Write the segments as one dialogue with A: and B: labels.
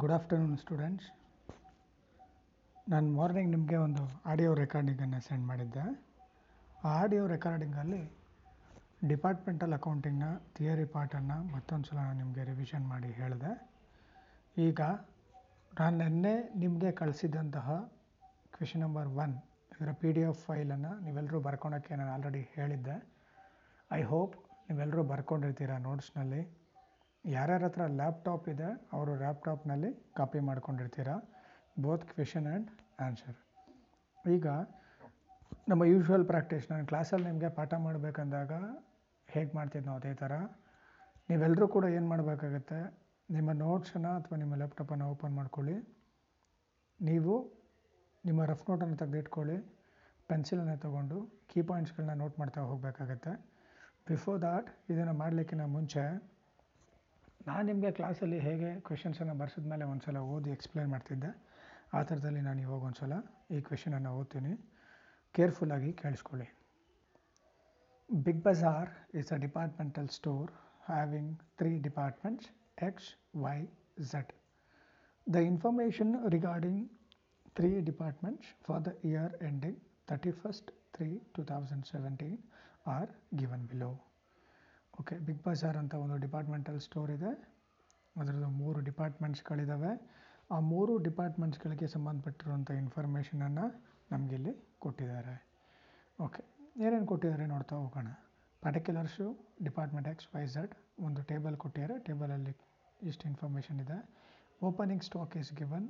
A: Good afternoon students ನಾನು morning ನಿಮಗೆ ಒಂದು ಆಡಿಯೋ ರೆಕಾರ್ಡಿಂಗನ್ನು ಸೆಂಡ್ ಮಾಡಿದ್ದೆ. ಆ ಆಡಿಯೋ ರೆಕಾರ್ಡಿಂಗಲ್ಲಿ ಡಿಪಾರ್ಟ್ಮೆಂಟಲ್ ಅಕೌಂಟಿಂಗ್ನ ಥಿಯರಿ ಪಾರ್ಟನ್ನು ಮತ್ತೊಂದು ಸಲ ನಾನು ನಿಮಗೆ ರಿವಿಷನ್ ಮಾಡಿ ಹೇಳಿದೆ. ಈಗ ನಾನು ನಿನ್ನೆ ನಿಮಗೆ ಕಳಿಸಿದಂತಹ ಕ್ವೆಶನ್ ನಂಬರ್ ಒನ್ ಇದರ ಪಿ ಡಿ ಎಫ್ ಫೈಲನ್ನು ನೀವೆಲ್ಲರೂ ಬರ್ಕೊಳಕ್ಕೆ ನಾನು ಆಲ್ರೆಡಿ ಹೇಳಿದ್ದೆ. ಐ ಹೋಪ್ ನೀವೆಲ್ಲರೂ ಬರ್ಕೊಂಡಿರ್ತೀರ ನೋಟ್ಸ್ನಲ್ಲಿ ಯಾರ್ಯಾರ ಹತ್ರ ಲ್ಯಾಪ್ಟಾಪ್ ಇದೆ, ಅವರು ಲ್ಯಾಪ್ಟಾಪ್ನಲ್ಲಿ ಕಾಪಿ ಮಾಡ್ಕೊಂಡಿರ್ತೀರಾ? ಬೋತ್ ಕ್ವೆಶನ್ ಆ್ಯಂಡ್ ಆನ್ಸರ್ ಈಗ ನಮ್ಮ ಯೂಶುವಲ್ ಪ್ರಾಕ್ಟೀಸ್ ನಾನು ಕ್ಲಾಸಲ್ಲಿ ನಿಮಗೆ ಪಾಠ ಮಾಡಬೇಕಂದಾಗ ಹೇಗೆ ಮಾಡ್ತಿದ್ನೋ ಅದೇ ಥರ ನೀವೆಲ್ಲರೂ ಕೂಡ ಏನು ಮಾಡಬೇಕಾಗತ್ತೆ? ನಿಮ್ಮ ನೋಟ್ಸನ್ನು ಅಥವಾ ನಿಮ್ಮ ಲ್ಯಾಪ್ಟಾಪನ್ನು ಓಪನ್ ಮಾಡ್ಕೊಳ್ಳಿ. ನೀವು ನಿಮ್ಮ ರಫ್ ನೋಟನ್ನು ತೆಗೆದಿಟ್ಕೊಳ್ಳಿ. ಪೆನ್ಸಿಲನ್ನು ತೊಗೊಂಡು ಕೀ ಪಾಯಿಂಟ್ಸ್ಗಳನ್ನ ನೋಟ್ ಮಾಡ್ತಾ ಹೋಗಬೇಕಾಗತ್ತೆ. ಬಿಫೋರ್ ದಾಟ್ ಇದನ್ನು ಮಾಡಲಿಕ್ಕಿಂತ ಮುಂಚೆ ನಾನು ನಿಮಗೆ ಕ್ಲಾಸಲ್ಲಿ ಹೇಗೆ ಕ್ವೆಶನ್ಸನ್ನು ಬರ್ಸಿದ ಮೇಲೆ ಒಂದು ಸಲ ಓದಿ ಎಕ್ಸ್ಪ್ಲೇನ್ ಮಾಡ್ತಿದ್ದೆ. ಆ ಥರದಲ್ಲಿ ನಾನು ಇವಾಗ ಒಂದು ಸಲ ಈ ಕ್ವೆಶನನ್ನು ಓದ್ತೀನಿ. ಕೇರ್ಫುಲ್ಲಾಗಿ ಕೇಳಿಸ್ಕೊಳ್ಳಿ. Big Bazaar is a departmental store having three departments X Y Z the information regarding three departments for the year ending thirty first three two thousand seventeen are given below okay Big Bazaar ಅಂತ ಒಂದು departmental store ಇದೆ. ಅದರದ್ದು ಮೂರು ಡಿಪಾರ್ಟ್ಮೆಂಟ್ಸ್ಗಳಿದ್ದಾವೆ ಆ ಮೂರು ಡಿಪಾರ್ಟ್ಮೆಂಟ್ಸ್ಗಳಿಗೆ ಸಂಬಂಧಪಟ್ಟಿರುವಂಥ ಇನ್ಫಾರ್ಮೇಷನನ್ನು ನಮಗಿಲ್ಲಿ ಕೊಟ್ಟಿದ್ದಾರೆ. Okay ಏನೇನು ಕೊಟ್ಟಿದ್ದಾರೆ ನೋಡ್ತಾ ಹೋಗೋಣ. Particulars department X Y Z ಒಂದು ಟೇಬಲ್ ಕೊಟ್ಟಿದ್ದಾರೆ. ಟೇಬಲಲ್ಲಿ ಇಷ್ಟು ಇನ್ಫಾರ್ಮೇಷನ್ ಇದೆ. Opening stock is given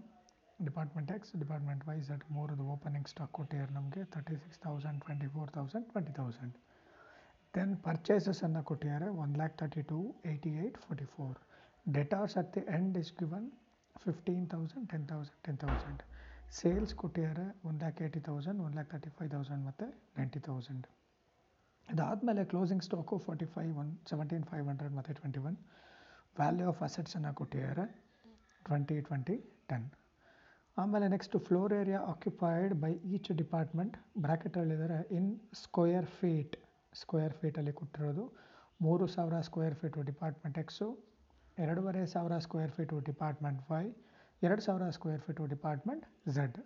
A: department X department Y Z ಮೂರದು opening stock ಕೊಟ್ಟಿದ್ದಾರೆ ನಮಗೆ. Thirty six thousand twenty four thousand twenty thousand then ಪರ್ಚೇಸಸನ್ನು ಕೊಟ್ಟಿದ್ದಾರೆ. One lakh thirty two eighty eight forty four debtors at the end is given fifteen thousand ten thousand ten thousand sales ಕೊಟ್ಟಿದ್ದಾರೆ one lakh eighty thousand one lakh thirty five thousand ಮತ್ತು ninety thousand ಇದಾದಮೇಲೆ closing stock forty five one seventeen five hundred ಮತ್ತು twenty one value of ಅಸೆಟ್ಸನ್ನು ಕೊಟ್ಟಿದ್ದಾರೆ twenty twenty ten ಆಮೇಲೆ next floor area occupied by each department ಬ್ರ್ಯಾಕೆಟಲ್ಲಿದ್ದಾರೆ in square feet square ಫೀಟಲ್ಲಿ ಕೊಟ್ಟಿರೋದು. ಮೂರು ಸಾವಿರ ಸ್ಕ್ವೇರ್ ಫೀಟು ಡಿಪಾರ್ಟ್ಮೆಂಟ್ ಎಕ್ಸು ಎರಡೂವರೆ ಸಾವಿರ ಸ್ಕ್ವೇರ್ ಫೀಟು ಡಿಪಾರ್ಟ್ಮೆಂಟ್ ವೈ ಎರಡು ಸಾವಿರ square feet department Z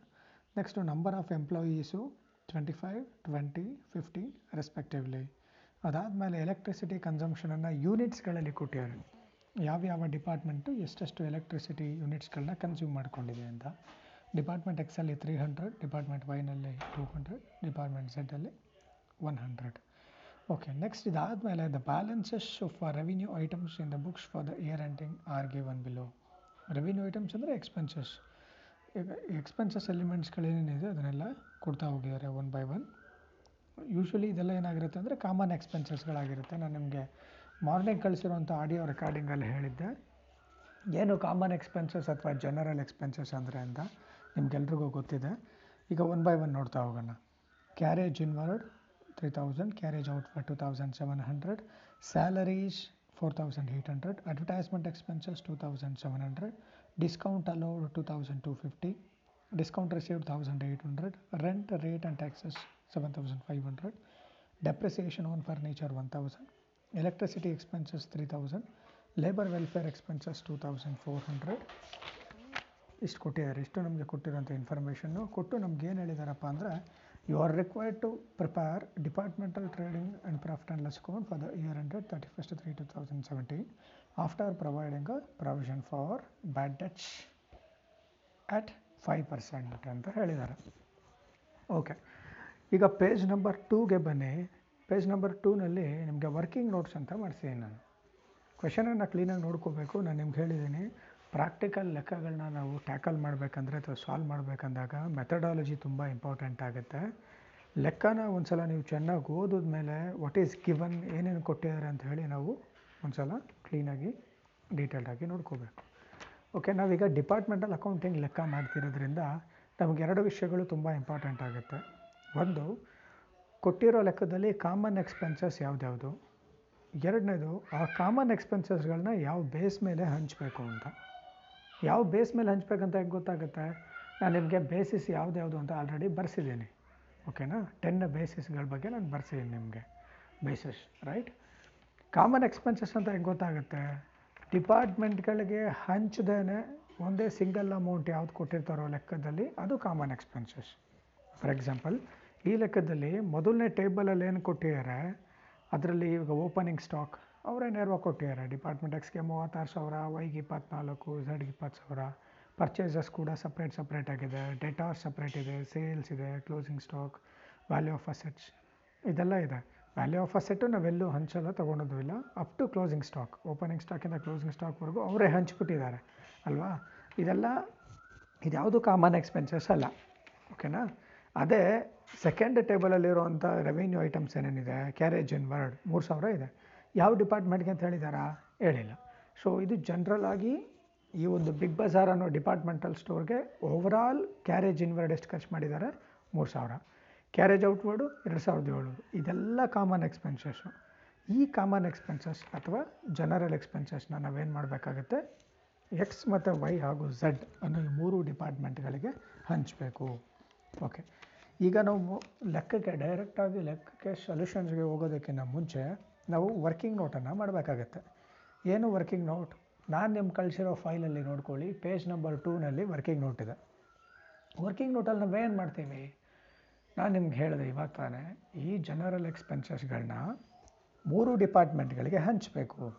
A: next number of employees twenty five twenty fifty respectively ಅದಾದಮೇಲೆ electricity ಕನ್ಸಂಪ್ಷನನ್ನು ಯೂನಿಟ್ಸ್ಗಳಲ್ಲಿ ಕೊಟ್ಟಿದ್ದಾರೆ. ಯಾವ್ಯಾವ ಡಿಪಾರ್ಟ್ಮೆಂಟು ಎಷ್ಟೆಷ್ಟು ಎಲೆಕ್ಟ್ರಿಸಿಟಿ ಯೂನಿಟ್ಸ್ಗಳನ್ನ ಕನ್ಸ್ಯೂಮ್ ಮಾಡ್ಕೊಂಡಿದೆ ಅಂತ. ಡಿಪಾರ್ಟ್ಮೆಂಟ್ ಎಕ್ಸಲ್ಲಿ ತ್ರೀ ಹಂಡ್ರೆಡ್ ಡಿಪಾರ್ಟ್ಮೆಂಟ್ ವೈನಲ್ಲಿ ಟೂ ಹಂಡ್ರೆಡ್ ಡಿಪಾರ್ಟ್ಮೆಂಟ್ ಝಡ್ಡಲ್ಲಿ ಒನ್ ಹಂಡ್ರೆಡ್ ಓಕೆ ನೆಕ್ಸ್ಟ್ ಇದಾದಮೇಲೆ the balances for revenue items in the books for the year ending are given below revenue items ಅಂದರೆ expenses ಈಗ expenses ಎಲಿಮೆಂಟ್ಸ್ಗಳೇನೇನಿದೆ ಅದನ್ನೆಲ್ಲ ಕೊಡ್ತಾ ಹೋಗಿದ್ದಾರೆ ಒನ್ ಬೈ ಒನ್ ಯೂಶ್ವಲಿ ಇದೆಲ್ಲ ಏನಾಗಿರುತ್ತೆ ಅಂದರೆ ಕಾಮನ್ ಎಕ್ಸ್ಪೆನ್ಸಸ್ಗಳಾಗಿರುತ್ತೆ ನಾನು ನಿಮಗೆ ಮಾರ್ನಿಂಗ್ ಕಳಿಸಿರುವಂಥ ಆಡಿಯೋ ರೆಕಾರ್ಡಿಂಗಲ್ಲಿ ಹೇಳಿದ್ದೆ. ಏನು ಕಾಮನ್ ಎಕ್ಸ್ಪೆನ್ಸಸ್ ಅಥವಾ ಜನರಲ್ ಎಕ್ಸ್ಪೆನ್ಸಸ್ ಅಂದರೆ ಅಂತ ನಿಮ್ಗೆಲ್ರಿಗೂ ಗೊತ್ತಿದೆ. ಈಗ ಒನ್ ಬೈ ಒನ್ ನೋಡ್ತಾ ಹೋಗೋಣ. Carriage inward three thousand carriage out for two thousand seven hundred salaries four thousand eight hundred advertisement expenses two thousand seven hundred discount allowed two thousand two fifty discount received thousand eight hundred rent rate and taxes seven thousand five hundred depreciation on furniture one thousand electricity expenses three thousand labour welfare expenses two thousand four hundred ಇಷ್ಟು ಕೊಟ್ಟಿದ್ದಾರೆ, ಇಷ್ಟು ನಮಗೆ ಕೊಟ್ಟಿರೋಂಥ information ಕೊಟ್ಟು ನಮ್ಗೆ ಏನು ಹೇಳಿದಾರಪ್ಪ ಅಂದರೆ prepare departmental trading and profit and loss account for the year ended thirty first three two thousand seventeen after providing a provision for bad debts at five percent ಅಂತ ಹೇಳಿದ್ದಾರೆ. ಓಕೆ ಈಗ ಪೇಜ್ ನಂಬರ್ ಟೂಗೆ ಬನ್ನಿ. Page number ಟೂನಲ್ಲಿ ನಿಮಗೆ working notes ಅಂತ ಮಾಡಿಸಿದ್ದೀನಿ ನಾನು. ಕ್ವೆಶನನ್ನು ಕ್ಲೀನಾಗಿ ನೋಡ್ಕೋಬೇಕು. ನಾನು ನಿಮ್ಗೆ ಹೇಳಿದ್ದೀನಿ. ಪ್ರಾಕ್ಟಿಕಲ್ ಲೆಕ್ಕಗಳನ್ನ ನಾವು ಟ್ಯಾಕಲ್ ಮಾಡಬೇಕಂದ್ರೆ ಅಥವಾ ಸಾಲ್ವ್ ಮಾಡಬೇಕಂದಾಗ ಮೆಥಡಾಲಜಿ ತುಂಬ ಇಂಪಾರ್ಟೆಂಟ್ ಆಗುತ್ತೆ. ಲೆಕ್ಕನ ಒಂದು ಸಲ ನೀವು ಚೆನ್ನಾಗಿ ಓದಿದ ಮೇಲೆ ವಾಟ್ ಈಸ್ ಗಿವನ್ ಏನೇನು ಕೊಟ್ಟಿದ್ದಾರೆ ಅಂತ ಹೇಳಿ ನಾವು ಒಂದು ಸಲ ಕ್ಲೀನಾಗಿ ಡೀಟೇಲ್ಡಾಗಿ ನೋಡ್ಕೋಬೇಕು. ಓಕೆ ನಾವೀಗ ಡಿಪಾರ್ಟ್ಮೆಂಟಲ್ ಅಕೌಂಟಿಂಗ್ ಲೆಕ್ಕ ಮಾಡ್ತಿರೋದ್ರಿಂದ ನಮಗೆ ಎರಡು ವಿಷಯಗಳು ತುಂಬ ಇಂಪಾರ್ಟೆಂಟ್ ಆಗುತ್ತೆ. ಒಂದು, ಕೊಟ್ಟಿರೋ ಲೆಕ್ಕದಲ್ಲಿ ಕಾಮನ್ ಎಕ್ಸ್ಪೆನ್ಸಸ್ ಯಾವುದ್ಯಾವುದು? ಎರಡನೇದು, ಆ ಕಾಮನ್ ಎಕ್ಸ್ಪೆನ್ಸಸ್ಗಳನ್ನ ಯಾವ ಬೇಸ್ ಮೇಲೆ ಹಂಚಬೇಕು ಅಂತ. ಯಾವ ಬೇಸ್ ಮೇಲೆ ಹಂಚಬೇಕಂತ ಹೇಗೆ ಗೊತ್ತಾಗುತ್ತೆ? ನಾನು ನಿಮಗೆ ಬೇಸಿಸ್ ಯಾವ್ದ್ಯಾವುದು ಅಂತ ಆಲ್ರೆಡಿ ಬರ್ಸಿದ್ದೀನಿ. ಓಕೆನಾ ಟೆನ್ ಬೇಸಿಸ್ಗಳ ಬಗ್ಗೆ ನಾನು ಬರ್ಸಿದ್ದೀನಿ ನಿಮಗೆ. ಬೇಸಿಸ್ ರೈಟ್ ಕಾಮನ್ ಎಕ್ಸ್ಪೆನ್ಸಸ್ ಅಂತ ಹೆಂಗೆ ಗೊತ್ತಾಗುತ್ತೆ? ಡಿಪಾರ್ಟ್ಮೆಂಟ್ಗಳಿಗೆ ಹಂಚದೇನೆ ಒಂದೇ ಸಿಂಗಲ್ ಅಮೌಂಟ್ ಯಾವ್ದು ಕೊಟ್ಟಿರ್ತಾರೋ ಲೆಕ್ಕದಲ್ಲಿ ಅದು ಕಾಮನ್ ಎಕ್ಸ್ಪೆನ್ಸಸ್ ಫಾರ್ ಎಕ್ಸಾಂಪಲ್ ಈ ಲೆಕ್ಕದಲ್ಲಿ ಮೊದಲನೇ ಟೇಬಲಲ್ಲಿ ಏನು ಕೊಟ್ಟಿದ್ದಾರೆ? ಅದರಲ್ಲಿ ಈಗ ಓಪನಿಂಗ್ ಸ್ಟಾಕ್ ಅವರೇ ನೇರವಾಗಿ ಕೊಟ್ಟಿದ್ದಾರೆ ಡಿಪಾರ್ಟ್ಮೆಂಟ್ ಎಕ್ಸ್ಗೆ ಮೂವತ್ತಾರು ಸಾವಿರ ವೈಗೆ ಇಪ್ಪತ್ನಾಲ್ಕು ಝಡ್ಗೆ ಇಪ್ಪತ್ತು ಸಾವಿರ. ಪರ್ಚೇಸಸ್ ಕೂಡ ಸಪ್ರೇಟ್ ಸಪ್ರೇಟ್ ಆಗಿದೆ. ಡೆಟಾರ್ ಸಪ್ರೇಟ್ ಇದೆ. ಸೇಲ್ಸ್ ಇದೆ. Closing stock value of assets ಇದೆಲ್ಲ ಇದೆ. ವ್ಯಾಲ್ಯೂ ಆಫ್ ಅಸೆಟ್ಟು ನಾವೆಲ್ಲೂ ಹಂಚಲ್ಲ ತೊಗೊಳೋದು ಇಲ್ಲ. Up to closing stock opening ಸ್ಟಾಕಿಂದ closing ಸ್ಟಾಕ್ವರೆಗೂ ಅವರೇ ಹಂಚ್ಬಿಟ್ಟಿದ್ದಾರೆ. ಅಲ್ವಾ? ಇದೆಲ್ಲ ಇದ್ಯಾವುದು ಕಾಮನ್ ಎಕ್ಸ್ಪೆನ್ಸಸ್ ಅಲ್ಲ. ಓಕೆನಾ ಅದೇ ಸೆಕೆಂಡ್ ಟೇಬಲಲ್ಲಿರುವಂಥ ರೆವಿನ್ಯೂ ಐಟಮ್ಸ್ ಏನೇನಿದೆ? ಕ್ಯಾರೇಜ್ ಇನ್ ವರ್ಡ್ ಮೂರು ಸಾವಿರ ಇದೆ. ಯಾವ ಡಿಪಾರ್ಟ್ಮೆಂಟ್ಗೆ ಅಂತ ಹೇಳಿದಾರಾ? ಹೇಳಿಲ್ಲ. ಸೊ ಇದು ಜನ್ರಲ್ ಆಗಿ ಈ ಒಂದು ಬಿಗ್ ಬಜಾರ್ ಅನ್ನೋ ಡಿಪಾರ್ಟ್ಮೆಂಟಲ್ ಸ್ಟೋರ್ಗೆ ಓವರಾಲ್ ಕ್ಯಾರೇಜ್ ಇನ್ವರ್ಡ್ ಎಷ್ಟು ಖರ್ಚು ಮಾಡಿದ್ದಾರೆ ಮೂರು ಸಾವಿರ. ಕ್ಯಾರೇಜ್ ಔಟ್ವರ್ಡು ಎರಡು ಸಾವಿರದ ಏಳ್ನೂರು ಇದೆಲ್ಲ ಕಾಮನ್ ಎಕ್ಸ್ಪೆನ್ಸಸ್ಸು ಈ ಕಾಮನ್ ಎಕ್ಸ್ಪೆನ್ಸಸ್ ಅಥವಾ ಜನರಲ್ ಎಕ್ಸ್ಪೆನ್ಸಸ್ನ ನಾವೇನು ಮಾಡಬೇಕಾಗತ್ತೆ? ಎಕ್ಸ್ ಮತ್ತು ವೈ ಹಾಗೂ ಝಡ್ ಅನ್ನೋ ಈ ಮೂರು ಡಿಪಾರ್ಟ್ಮೆಂಟ್ಗಳಿಗೆ ಹಂಚಬೇಕು. ಓಕೆ ಈಗ ನಾವು ಲೆಕ್ಕಕ್ಕೆ ಡೈರೆಕ್ಟಾಗಿ ಲೆಕ್ಕಕ್ಕೆ ಸೊಲ್ಯೂಷನ್ಸ್ಗೆ ಹೋಗೋದಕ್ಕಿಂತ ಮುಂಚೆ ನಾವು ವರ್ಕಿಂಗ್ ನೋಟನ್ನು ಮಾಡಬೇಕಾಗತ್ತೆ. ಏನು ವರ್ಕಿಂಗ್ ನೋಟ್ ನಾನು ನಿಮ್ಗೆ ಕಳಿಸಿರೋ ಫೈಲಲ್ಲಿ ನೋಡ್ಕೊಳ್ಳಿ ಪೇಜ್ ನಂಬರ್ ಟೂನಲ್ಲಿ ವರ್ಕಿಂಗ್ ನೋಟ್ ಇದೆ. ವರ್ಕಿಂಗ್ ನೋಟಲ್ಲಿ ನಾವೇನು ಮಾಡ್ತೀವಿ? ನಾನು ನಿಮ್ಗೆ ಹೇಳಿದೆ ಇವಾಗ ತಾನೇ, ಈ ಜನರಲ್ ಎಕ್ಸ್ಪೆನ್ಸಸ್ಗಳನ್ನ ಮೂರು ಡಿಪಾರ್ಟ್ಮೆಂಟ್ಗಳಿಗೆ ಹಂಚಬೇಕು.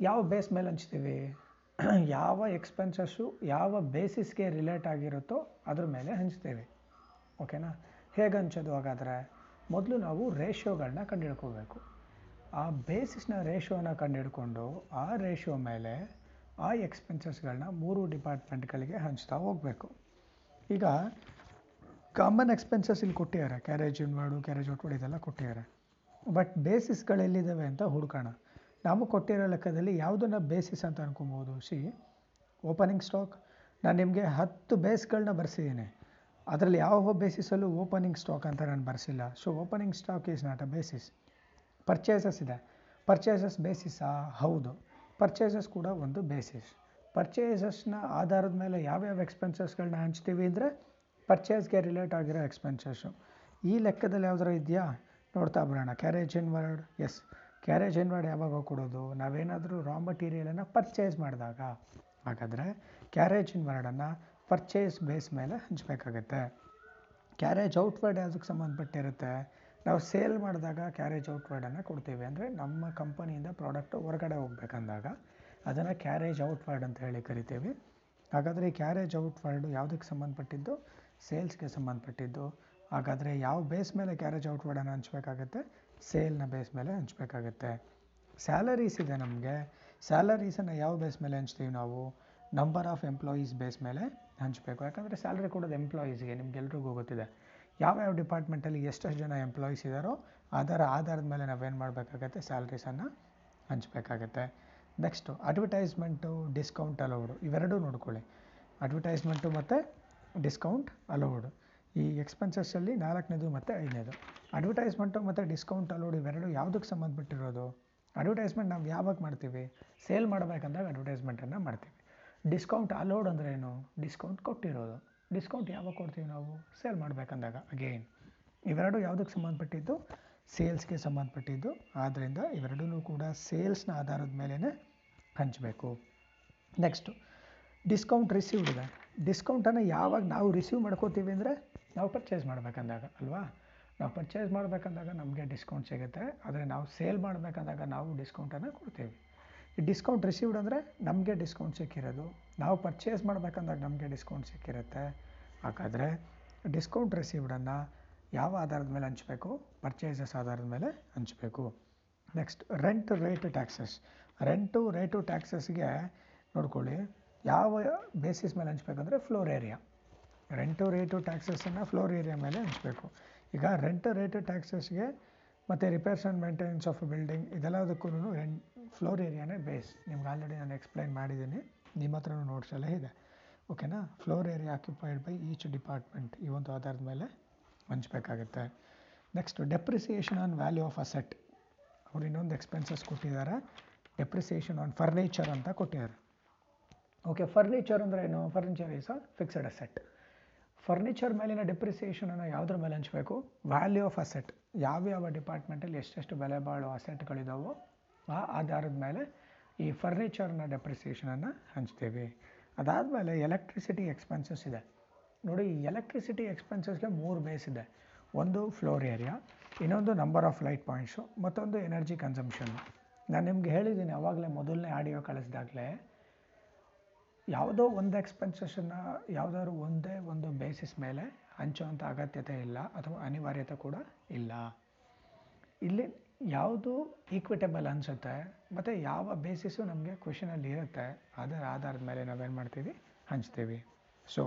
A: ಯಾವ ಬೇಸ್ ಮೇಲೆ ಹಂಚ್ತೀವಿ? ಯಾವ ಎಕ್ಸ್ಪೆನ್ಸಸ್ಸು ಯಾವ ಬೇಸಿಸ್ಗೆ ರಿಲೇಟ್ ಆಗಿರುತ್ತೋ ಅದ್ರ ಮೇಲೆ ಹಂಚ್ತೀವಿ. ಓಕೆನಾ ಹೇಗೆ ಹಂಚೋದು ಹಾಗಾದರೆ? ಮೊದಲು ನಾವು ರೇಷಿಯೋಗಳನ್ನ ಕಂಡುಹಿಡ್ಕೋಬೇಕು. ಆ ಬೇಸಿಸ್ನ ರೇಷಿಯೋನ ಕಂಡುಹಿಡ್ಕೊಂಡು ಆ ರೇಷಿಯೋ ಮೇಲೆ ಆ ಎಕ್ಸ್ಪೆನ್ಸಸ್ಗಳನ್ನ ಮೂರು ಡಿಪಾರ್ಟ್ಮೆಂಟ್ಗಳಿಗೆ ಹಂಚ್ತಾ ಹೋಗಬೇಕು. ಈಗ ಕಾಮನ್ ಎಕ್ಸ್ಪೆನ್ಸಸ್ ಇಲ್ಲಿ ಕೊಟ್ಟಿದ್ದಾರೆ. ಕ್ಯಾರೇಜ್ ಇನ್ವರ್ಡು ಕ್ಯಾರೇಜ್ ಔಟ್ವರ್ಡ್ ಇದೆಲ್ಲ ಕೊಟ್ಟಿದ್ದಾರೆ. ಬಟ್ ಬೇಸಿಸ್ಗಳು ಎಲ್ಲಿದ್ದಾವೆ ಅಂತ ಹುಡ್ಕೋಣ. ನಾವು ಕೊಟ್ಟಿರೋ ಲೆಕ್ಕದಲ್ಲಿ ಯಾವುದನ್ನು ಬೇಸಿಸ್ ಅಂತ ಅನ್ಕೊಬೋದು. ಸಿ ಓಪನಿಂಗ್ ಸ್ಟಾಕ್ ನಾನು ನಿಮಗೆ ಹತ್ತು ಬೇಸ್ಗಳನ್ನ ಬರೆಸಿದ್ದೀನಿ ಅದರಲ್ಲಿ ಯಾವ ಬೇಸಿಸಲ್ಲೂ ಓಪನಿಂಗ್ ಸ್ಟಾಕ್ ಅಂತ ನಾನು ಬರ್ಸಿಲ್ಲ. So opening stock is not a basis purchases ಇದೆ. ಪರ್ಚೇಸಸ್ ಬೇಸಿಸಾ ಹೌದು. ಪರ್ಚೇಸಸ್ ಕೂಡ ಒಂದು ಬೇಸಿಸ್ ಪರ್ಚೇಸಸ್ನ ಆಧಾರದ ಮೇಲೆ ಯಾವ್ಯಾವ ಎಕ್ಸ್ಪೆನ್ಸಸ್ಗಳನ್ನ ಹಂಚ್ತೀವಿ ಅಂದರೆ ಪರ್ಚೇಸ್ಗೆ ರಿಲೇಟ್ ಆಗಿರೋ ಎಕ್ಸ್ಪೆನ್ಸಸ್ಸು ಈ ಲೆಕ್ಕದಲ್ಲಿ ಯಾವ್ದಾರು ಇದೆಯಾ? ನೋಡ್ತಾ ಬರೋಣ. Carriage inward yes carriage inward ಯಾವಾಗ ಕೊಡೋದು? ನಾವೇನಾದರೂ ರಾ ಮಟೀರಿಯಲನ್ನು ಪರ್ಚೇಸ್ ಮಾಡಿದಾಗ. ಹಾಗಾದರೆ ಕ್ಯಾರೇಜ್ ಇನ್ವರ್ಡನ್ನು ಪರ್ಚೇಸ್ ಬೇಸ್ ಮೇಲೆ ಹಂಚಬೇಕಾಗತ್ತೆ. ಕ್ಯಾರೇಜ್ ಔಟ್ವರ್ಡ್ ಯಾವುದಕ್ಕೆ ಸಂಬಂಧಪಟ್ಟಿರುತ್ತೆ? ನಾವು ಸೇಲ್ ಮಾಡಿದಾಗ ಕ್ಯಾರೇಜ್ ಔಟ್ವರ್ಡನ್ನು ಕೊಡ್ತೀವಿ. ಅಂದರೆ ನಮ್ಮ ಕಂಪನಿಯಿಂದ ಪ್ರಾಡಕ್ಟು ಹೊರಗಡೆ ಹೋಗ್ಬೇಕಂದಾಗ ಅದನ್ನು ಕ್ಯಾರೇಜ್ ಔಟ್ವರ್ಡ್ ಅಂತ ಹೇಳಿ ಕರಿತೀವಿ. ಹಾಗಾದರೆ ಈ ಕ್ಯಾರೇಜ್ ಔಟ್ವರ್ಡು ಯಾವುದಕ್ಕೆ ಸಂಬಂಧಪಟ್ಟಿದ್ದು? ಸೇಲ್ಸ್ಗೆ ಸಂಬಂಧಪಟ್ಟಿದ್ದು. ಹಾಗಾದರೆ ಯಾವ ಬೇಸ್ ಮೇಲೆ ಕ್ಯಾರೇಜ್ ಔಟ್ವರ್ಡನ್ನು ಹಂಚಬೇಕಾಗತ್ತೆ? ಸೇಲ್ನ ಬೇಸ್ ಮೇಲೆ ಹಂಚಬೇಕಾಗತ್ತೆ. ಸ್ಯಾಲರೀಸ್ ಇದೆ ನಮಗೆ. ಸ್ಯಾಲರೀಸನ್ನು ಯಾವ ಬೇಸ್ ಮೇಲೆ ಹಂಚ್ತೀವಿ ನಾವು? ನಂಬರ್ ಆಫ್ ಎಂಪ್ಲಾಯೀಸ್ ಬೇಸ್ ಮೇಲೆ ಹಂಚಬೇಕು. ಯಾಕಂದರೆ ಸ್ಯಾಲ್ರಿ ಕೊಡೋದು ಎಂಪ್ಲಾಯೀಸ್ಗೆ ನಿಮ್ಗೆಲ್ರಿಗೂ ಗೊತ್ತಿದೆ. ಯಾವ್ಯಾವ ಡಿಪಾರ್ಟ್ಮೆಂಟಲ್ಲಿ ಎಷ್ಟೆಷ್ಟು ಜನ ಎಂಪ್ಲಾಯೀಸ್ ಇದ್ದಾರೋ ಅದರ ಆಧಾರದ ಮೇಲೆ ನಾವೇನು ಮಾಡಬೇಕಾಗತ್ತೆ ಸ್ಯಾಲ್ರೀಸನ್ನು ಹಂಚಬೇಕಾಗತ್ತೆ. ನೆಕ್ಸ್ಟು ಅಡ್ವರ್ಟೈಸ್ಮೆಂಟು ಡಿಸ್ಕೌಂಟ್ ಅಲೋಡು ಇವೆರಡೂ ನೋಡ್ಕೊಳ್ಳಿ. ಅಡ್ವರ್ಟೈಸ್ಮೆಂಟು ಮತ್ತು ಡಿಸ್ಕೌಂಟ್ ಅಲೋಡು ಈ ಎಕ್ಸ್ಪೆನ್ಸಸ್ಸಲ್ಲಿ ನಾಲ್ಕನೇದು ಮತ್ತು ಐದನೇದು. ಅಡ್ವರ್ಟೈಸ್ಮೆಂಟು ಮತ್ತು ಡಿಸ್ಕೌಂಟ್ ಅಲೌಡ್ ಇವೆರಡು ಯಾವುದಕ್ಕೆ ಸಂಬಂಧಪಟ್ಟಿರೋದು? ಅಡ್ವರ್ಟೈಸ್ಮೆಂಟ್ ನಾವು ಯಾವಾಗ ಮಾಡ್ತೀವಿ? ಸೇಲ್ ಮಾಡಬೇಕಂದಾಗ ಅಡ್ವರ್ಟೈಸ್ಮೆಂಟನ್ನು ಮಾಡ್ತೀವಿ. ಡಿಸ್ಕೌಂಟ್ ಅಲೋಡ್ ಅಂದ್ರೇನು ಡಿಸ್ಕೌಂಟ್ ಕೊಟ್ಟಿರೋದು. ಡಿಸ್ಕೌಂಟ್ ಯಾವಾಗ ಕೊಡ್ತೀವಿ ನಾವು? ಸೇಲ್ ಮಾಡಬೇಕಂದಾಗ ಅಗೇನ್ ಇವೆರಡು ಯಾವುದಕ್ಕೆ ಸಂಬಂಧಪಟ್ಟಿದ್ದು? ಸೇಲ್ಸ್ಗೆ ಸಂಬಂಧಪಟ್ಟಿದ್ದು. ಆದ್ದರಿಂದ ಇವೆರಡೂ ಕೂಡ ಸೇಲ್ಸ್ನ ಆಧಾರದ ಮೇಲೇ ಹಂಚಬೇಕು. ನೆಕ್ಸ್ಟು ಡಿಸ್ಕೌಂಟ್ ರಿಸೀವ್ಡ್ ಇದೆ. ಡಿಸ್ಕೌಂಟನ್ನು ಯಾವಾಗ ನಾವು ರಿಸೀವ್ ಮಾಡ್ಕೋತೀವಿ ಅಂದರೆ ನಾವು ಪರ್ಚೇಸ್ ಮಾಡಬೇಕಂದಾಗ, ಅಲ್ವಾ? ನಾವು ಪರ್ಚೇಸ್ ಮಾಡಬೇಕಂದಾಗ ನಮಗೆ ಡಿಸ್ಕೌಂಟ್ ಸಿಗುತ್ತೆ. ಆದರೆ ನಾವು ಸೇಲ್ ಮಾಡಬೇಕಂದಾಗ ನಾವು ಡಿಸ್ಕೌಂಟನ್ನು ಕೊಡ್ತೀವಿ. ಡಿಸ್ಕೌಂಟ್ ರಿಸೀವ್ಡ್ ಅಂದರೆ ನಮಗೆ ಡಿಸ್ಕೌಂಟ್ ಸಿಕ್ಕಿರೋದು. ನಾವು ಪರ್ಚೇಸ್ ಮಾಡಬೇಕಂದಾಗ ನಮಗೆ ಡಿಸ್ಕೌಂಟ್ ಸಿಕ್ಕಿರುತ್ತೆ. ಹಾಗಾದರೆ ಡಿಸ್ಕೌಂಟ್ ರಿಸೀವ್ಡನ್ನು ಯಾವ ಆಧಾರದ ಮೇಲೆ ಹಂಚಬೇಕು? ಪರ್ಚೇಸಸ್ ಆಧಾರದ ಮೇಲೆ ಹಂಚಬೇಕು. Next rent rate taxes rent rate ಟ್ಯಾಕ್ಸಸ್ಗೆ ನೋಡ್ಕೊಳ್ಳಿ. ಯಾವ ಬೇಸಿಸ್ ಮೇಲೆ ಹಂಚಬೇಕಂದ್ರೆ ಫ್ಲೋರ್ ಏರಿಯಾ ರೆಂಟು ರೇಟು ಟ್ಯಾಕ್ಸಸನ್ನು ಫ್ಲೋರ್ ಏರಿಯಾ ಮೇಲೆ ಹಂಚಬೇಕು. ಈಗ ರೆಂಟ್ ರೇಟು ಟ್ಯಾಕ್ಸಸ್ಗೆ ಮತ್ತು repairs and maintenance of building ಇದೆಲ್ಲದಕ್ಕೂ ರೆಂಟ್ ಫ್ಲೋರ್ ಏರಿಯಾನೇ ಬೇಸ್ ನಿಮ್ಗೆ ಆಲ್ರೆಡಿ ನಾನು ಎಕ್ಸ್ಪ್ಲೈನ್ ಮಾಡಿದ್ದೀನಿ. ನಿಮ್ಮ ಹತ್ರನೂ ನೋಟ್ಸ್ ಎಲ್ಲ ಇದೆ. ಓಕೆನಾ floor area occupied by each department ಈ ಒಂದು ಆಧಾರದ ಮೇಲೆ ಹಂಚಬೇಕಾಗುತ್ತೆ. Next depreciation on value of asset ಅವ್ರು ಇನ್ನೊಂದು ಎಕ್ಸ್ಪೆನ್ಸಸ್ ಕೊಟ್ಟಿದ್ದಾರೆ. ಡೆಪ್ರಿಸಿಯೇಷನ್ ಆನ್ ಫರ್ನಿಚರ್ ಅಂತ ಕೊಟ್ಟಿದ್ದಾರೆ. ಓಕೆ ಫರ್ನಿಚರ್ ಅಂದರೆ ಏನು? Furniture is a fixed asset furniture ಮೇಲಿನ ಡೆಪ್ರಿಸಿಯೇಷನನ್ನು ಯಾವುದ್ರ ಮೇಲೆ ಹಂಚಬೇಕು? ವ್ಯಾಲ್ಯೂ ಆಫ್ ಅಸೆಟ್ ಯಾವ್ಯಾವ ಡಿಪಾರ್ಟ್ಮೆಂಟಲ್ಲಿ ಎಷ್ಟೆಷ್ಟು ಬೆಲೆ ಬಾಳೋ ಅಸೆಟ್ಗಳಿದಾವೋ ಆ ಆಧಾರದ ಮೇಲೆ ಈ ಫರ್ನಿಚರ್ನ ಡೆಪ್ರಿಸಿಯೇಷನನ್ನು ಹಂಚ್ತೀವಿ. ಅದಾದಮೇಲೆ ಎಲೆಕ್ಟ್ರಿಸಿಟಿ ಎಕ್ಸ್ಪೆನ್ಸಸ್ ಇದೆ. ನೋಡಿ, ಈ ಎಲೆಕ್ಟ್ರಿಸಿಟಿ ಎಕ್ಸ್ಪೆನ್ಸಸ್ಗೆ ಮೂರು ಬೇಸ್ ಇದೆ. ಒಂದು ಫ್ಲೋರ್ ಏರಿಯಾ ಇನ್ನೊಂದು ನಂಬರ್ ಆಫ್ ಲೈಟ್ ಪಾಯಿಂಟ್ಸು ಮತ್ತೊಂದು ಎನರ್ಜಿ ಕನ್ಸಂಪ್ಷನ್ನು ನಾನು ನಿಮ್ಗೆ ಹೇಳಿದ್ದೀನಿ ಆವಾಗಲೇ ಮೊದಲನೇ ಆಡಿಯೋ ಕಳಿಸಿದಾಗಲೇ ಯಾವುದೋ ಒಂದು ಎಕ್ಸ್ಪೆನ್ಸಸ್ಸನ್ನು ಯಾವುದಾದ್ರು ಒಂದೇ ಒಂದು ಬೇಸಿಸ್ ಮೇಲೆ ಹಂಚುವಂಥ ಅಗತ್ಯತೆ ಇಲ್ಲ, ಅಥವಾ ಅನಿವಾರ್ಯತೆ ಕೂಡ ಇಲ್ಲ. ಇಲ್ಲಿ ಯಾವುದು ಈಕ್ವಿಟಬಲ್ ಅನಿಸುತ್ತೆ, ಮತ್ತು ಯಾವ ಬೇಸಿಸು ನಮಗೆ ಕ್ವಶನಲ್ಲಿ ಇರುತ್ತೆ. ಅದರ ಆಧಾರದ ಮೇಲೆ ನಾವೇನು ಮಾಡ್ತೀವಿ? ಹಂಚ್ತೀವಿ. ಸೊ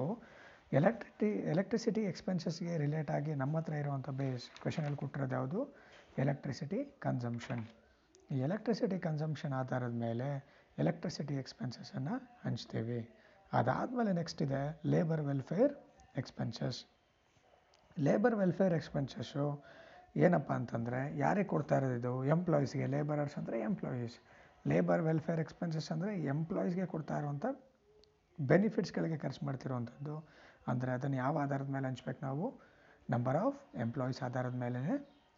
A: ಎಲೆಕ್ಟ್ರಿಟಿ ಎಲೆಕ್ಟ್ರಿಸಿಟಿ ಎಕ್ಸ್ಪೆನ್ಸಸ್ಗೆ ರಿಲೇಟ್ ಆಗಿ ನಮ್ಮ ಹತ್ರ ಇರುವಂಥ ಬೇಸ್ ಕ್ವಶನಲ್ಲಿ ಕೊಟ್ಟಿರೋದು ಯಾವುದು? ಎಲೆಕ್ಟ್ರಿಸಿಟಿ ಕನ್ಸಂಪ್ಷನ್ ಈ ಎಲೆಕ್ಟ್ರಿಸಿಟಿ ಕನ್ಸಂಪ್ಷನ್ ಆಧಾರದ ಮೇಲೆ ಎಲೆಕ್ಟ್ರಿಸಿಟಿ ಎಕ್ಸ್ಪೆನ್ಸಸನ್ನು ಹಂಚ್ತೀವಿ. ಅದಾದಮೇಲೆ ನೆಕ್ಸ್ಟ್ ಇದೆ labour welfare expenses labour welfare expenses ಏನಪ್ಪ ಅಂತಂದರೆ ಯಾರಿಗೆ ಕೊಡ್ತಾ ಇರೋದು ಇದು? ಎಂಪ್ಲಾಯೀಸ್ಗೆ ಲೇಬರರ್ಸ್ ಅಂದರೆ ಎಂಪ್ಲಾಯೀಸ್ ಲೇಬರ್ ವೆಲ್ಫೇರ್ ಎಕ್ಸ್ಪೆನ್ಸಸ್ ಅಂದರೆ ಎಂಪ್ಲಾಯೀಸ್ಗೆ ಕೊಡ್ತಾ ಇರುವಂಥ ಬೆನಿಫಿಟ್ಸ್ಗಳಿಗೆ ಖರ್ಚು ಮಾಡ್ತಿರುವಂಥದ್ದು ಅಂದರೆ ಅದನ್ನು ಯಾವ ಆಧಾರದ ಮೇಲೆ ಹಂಚ್ಬೇಕು ನಾವು? ನಂಬರ್ ಆಫ್ ಎಂಪ್ಲಾಯೀಸ್ ಆಧಾರದ ಮೇಲೇ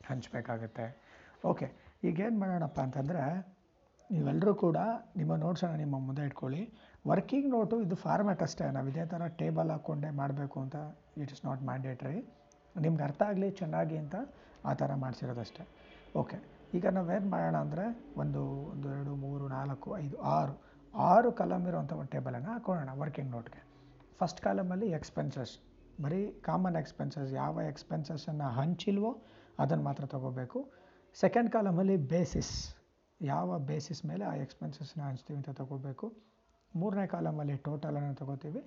A: ಹಂಚಬೇಕಾಗತ್ತೆ. ಓಕೆ ಈಗೇನು ಮಾಡೋಣಪ್ಪ ಅಂತಂದರೆ ನೀವೆಲ್ಲರೂ ಕೂಡ ನಿಮ್ಮ ನೋಟ್ಸನ್ನು ನಿಮ್ಮ ಮುಂದೆ ಇಟ್ಕೊಳ್ಳಿ. ವರ್ಕಿಂಗ್ ನೋಟು ಇದು ಫಾರ್ಮ್ಯಾಟ್ ಅಷ್ಟೇ, ನಾವು ಇದೇ ಥರ ಟೇಬಲ್ ಹಾಕ್ಕೊಂಡೇ ಮಾಡಬೇಕು ಅಂತ ಇಟ್ ಇಸ್ ನಾಟ್ ಮ್ಯಾಂಡೇಟ್ರಿ ನಿಮ್ಗೆ ಅರ್ಥ ಆಗಲಿ, ಚೆನ್ನಾಗಿ ಅಂತ ಆ ಥರ ಮಾಡ್ಸಿರೋದಷ್ಟೇ. ಓಕೆ, ಈಗ ನಾವೇನು ಮಾಡೋಣ ಅಂದರೆ ಒಂದು ಒಂದು ಎರಡು, ಮೂರು, ನಾಲ್ಕು, ಐದು, ಆರು ಆರು ಕಾಲಮ್ ಇರುವಂಥ ಒಂದು ಟೇಬಲನ್ನು ಹಾಕೊಳ್ಳೋಣ ವರ್ಕಿಂಗ್ ನೋಟ್ಗೆ ಫಸ್ಟ್ ಕಾಲಮಲ್ಲಿ ಎಕ್ಸ್ಪೆನ್ಸಸ್ ಬರೀ ಕಾಮನ್ ಎಕ್ಸ್ಪೆನ್ಸಸ್ ಯಾವ ಎಕ್ಸ್ಪೆನ್ಸಸ್ಸನ್ನು ಹಂಚಿಲ್ವೋ ಅದನ್ನು ಮಾತ್ರ ತೊಗೋಬೇಕು. ಸೆಕೆಂಡ್ ಕಾಲಮಲ್ಲಿ ಬೇಸಿಸ್ ಯಾವ ಬೇಸಿಸ್ ಮೇಲೆ ಆ ಎಕ್ಸ್ಪೆನ್ಸಸ್ನ ಹಂಚ್ತೀವಿ ಅಂತ ತೊಗೋಬೇಕು. ಮೂರನೇ ಕಾಲಮಲ್ಲಿ ಟೋಟಲನ್ನು ತೊಗೋತೀವಿ.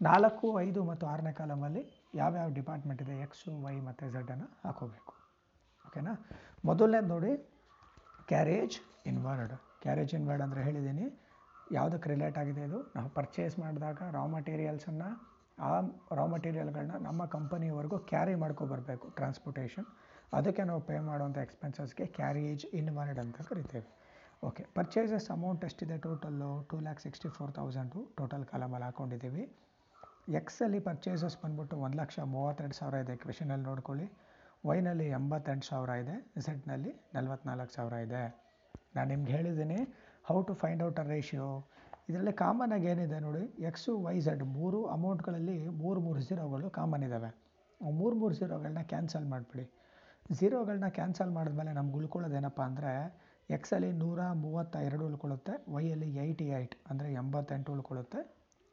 A: ನಾಲ್ಕು, ಐದು ಮತ್ತು ಆರನೇ ಕಾಲಮಲ್ಲಿ ಯಾವ್ಯಾವ ಡಿಪಾರ್ಟ್ಮೆಂಟ್ ಇದೆ ಎಕ್ಸು ವೈ ಮತ್ತು ಝಡ್ಡನ್ನು ಹಾಕೋಬೇಕು. ಓಕೆನಾ ಮೊದಲನೇದು ನೋಡಿ ಕ್ಯಾರೇಜ್ ಇನ್ವರ್ಡ್ ಕ್ಯಾರೇಜ್ ಇನ್ವರ್ಡ್ ಅಂದರೆ ಹೇಳಿದ್ದೀನಿ ಯಾವುದಕ್ಕೆ ರಿಲೇಟ್ ಆಗಿದೆ ಇದು? ನಾವು ಪರ್ಚೇಸ್ ಮಾಡಿದಾಗ ರಾ ಮಟೀರಿಯಲ್ಸನ್ನು ಆ ರಾ ಮಟೀರಿಯಲ್ಗಳನ್ನ ನಮ್ಮ ಕಂಪನಿಯವರೆಗೂ ಕ್ಯಾರಿ ಮಾಡ್ಕೊಬರ್ಬೇಕು ಟ್ರಾನ್ಸ್ಪೋರ್ಟೇಷನ್ ಅದಕ್ಕೆ ನಾವು ಪೇ ಮಾಡುವಂಥ ಎಕ್ಸ್ಪೆನ್ಸಸ್ಗೆ ಕ್ಯಾರೇಜ್ ಇನ್ವರ್ಡ್ ಅಂತ ಕರಿತೇವೆ. ಓಕೆ ಪರ್ಚೇಸಸ್ ಅಮೌಂಟ್ ಎಷ್ಟಿದೆ total two lakh sixty four thousand total ಕಾಲಮಲ್ಲಿ ಹಾಕ್ಕೊಂಡಿದ್ದೀವಿ ಎಕ್ಸಲ್ಲಿ ಪರ್ಚೇಸಸ್ ಬಂದ್ಬಿಟ್ಟು ಒಂದು ಲಕ್ಷ ಮೂವತ್ತೆರಡು ಸಾವಿರ ಇದೆ. ಕೃಷಿನಲ್ಲಿ ನೋಡ್ಕೊಳ್ಳಿ. ವೈನಲ್ಲಿ ಎಂಬತ್ತೆಂಟು ಸಾವಿರ ಇದೆ. ಝೆಡ್ನಲ್ಲಿ ನಲ್ವತ್ನಾಲ್ಕು ಸಾವಿರ ಇದೆ. ನಾನು ನಿಮ್ಗೆ ಹೇಳಿದ್ದೀನಿ how to find out a ratio ಇದರಲ್ಲಿ ಕಾಮನಾಗಿ ಏನಿದೆ ನೋಡಿ ಎಕ್ಸು ವೈ ಝೆಡ್ ಮೂರು ಅಮೌಂಟ್ಗಳಲ್ಲಿ ಮೂರು ಮೂರು ಝೀರೋಗಳು ಕಾಮನ್ ಇದ್ದಾವೆ ಮೂರು ಮೂರು ಝೀರೋಗಳನ್ನ ಕ್ಯಾನ್ಸಲ್ ಮಾಡಿಬಿಡಿ. ಝೀರೋಗಳನ್ನ ಕ್ಯಾನ್ಸಲ್ ಮಾಡಿದ್ಮೇಲೆ ನಮ್ಗೆ ಉಳ್ಕೊಳ್ಳೋದೇನಪ್ಪ ಅಂದರೆ ಎಕ್ಸಲ್ಲಿ ನೂರ ಮೂವತ್ತ ಎರಡು ಉಳ್ಕೊಳ್ಳುತ್ತೆ ವೈಯಲ್ಲಿ ಏಯ್ಟಿ ಏಯ್ಟ್ ಅಂದರೆ ಎಂಬತ್ತೆಂಟು ಉಳ್ಕೊಳ್ಳುತ್ತೆ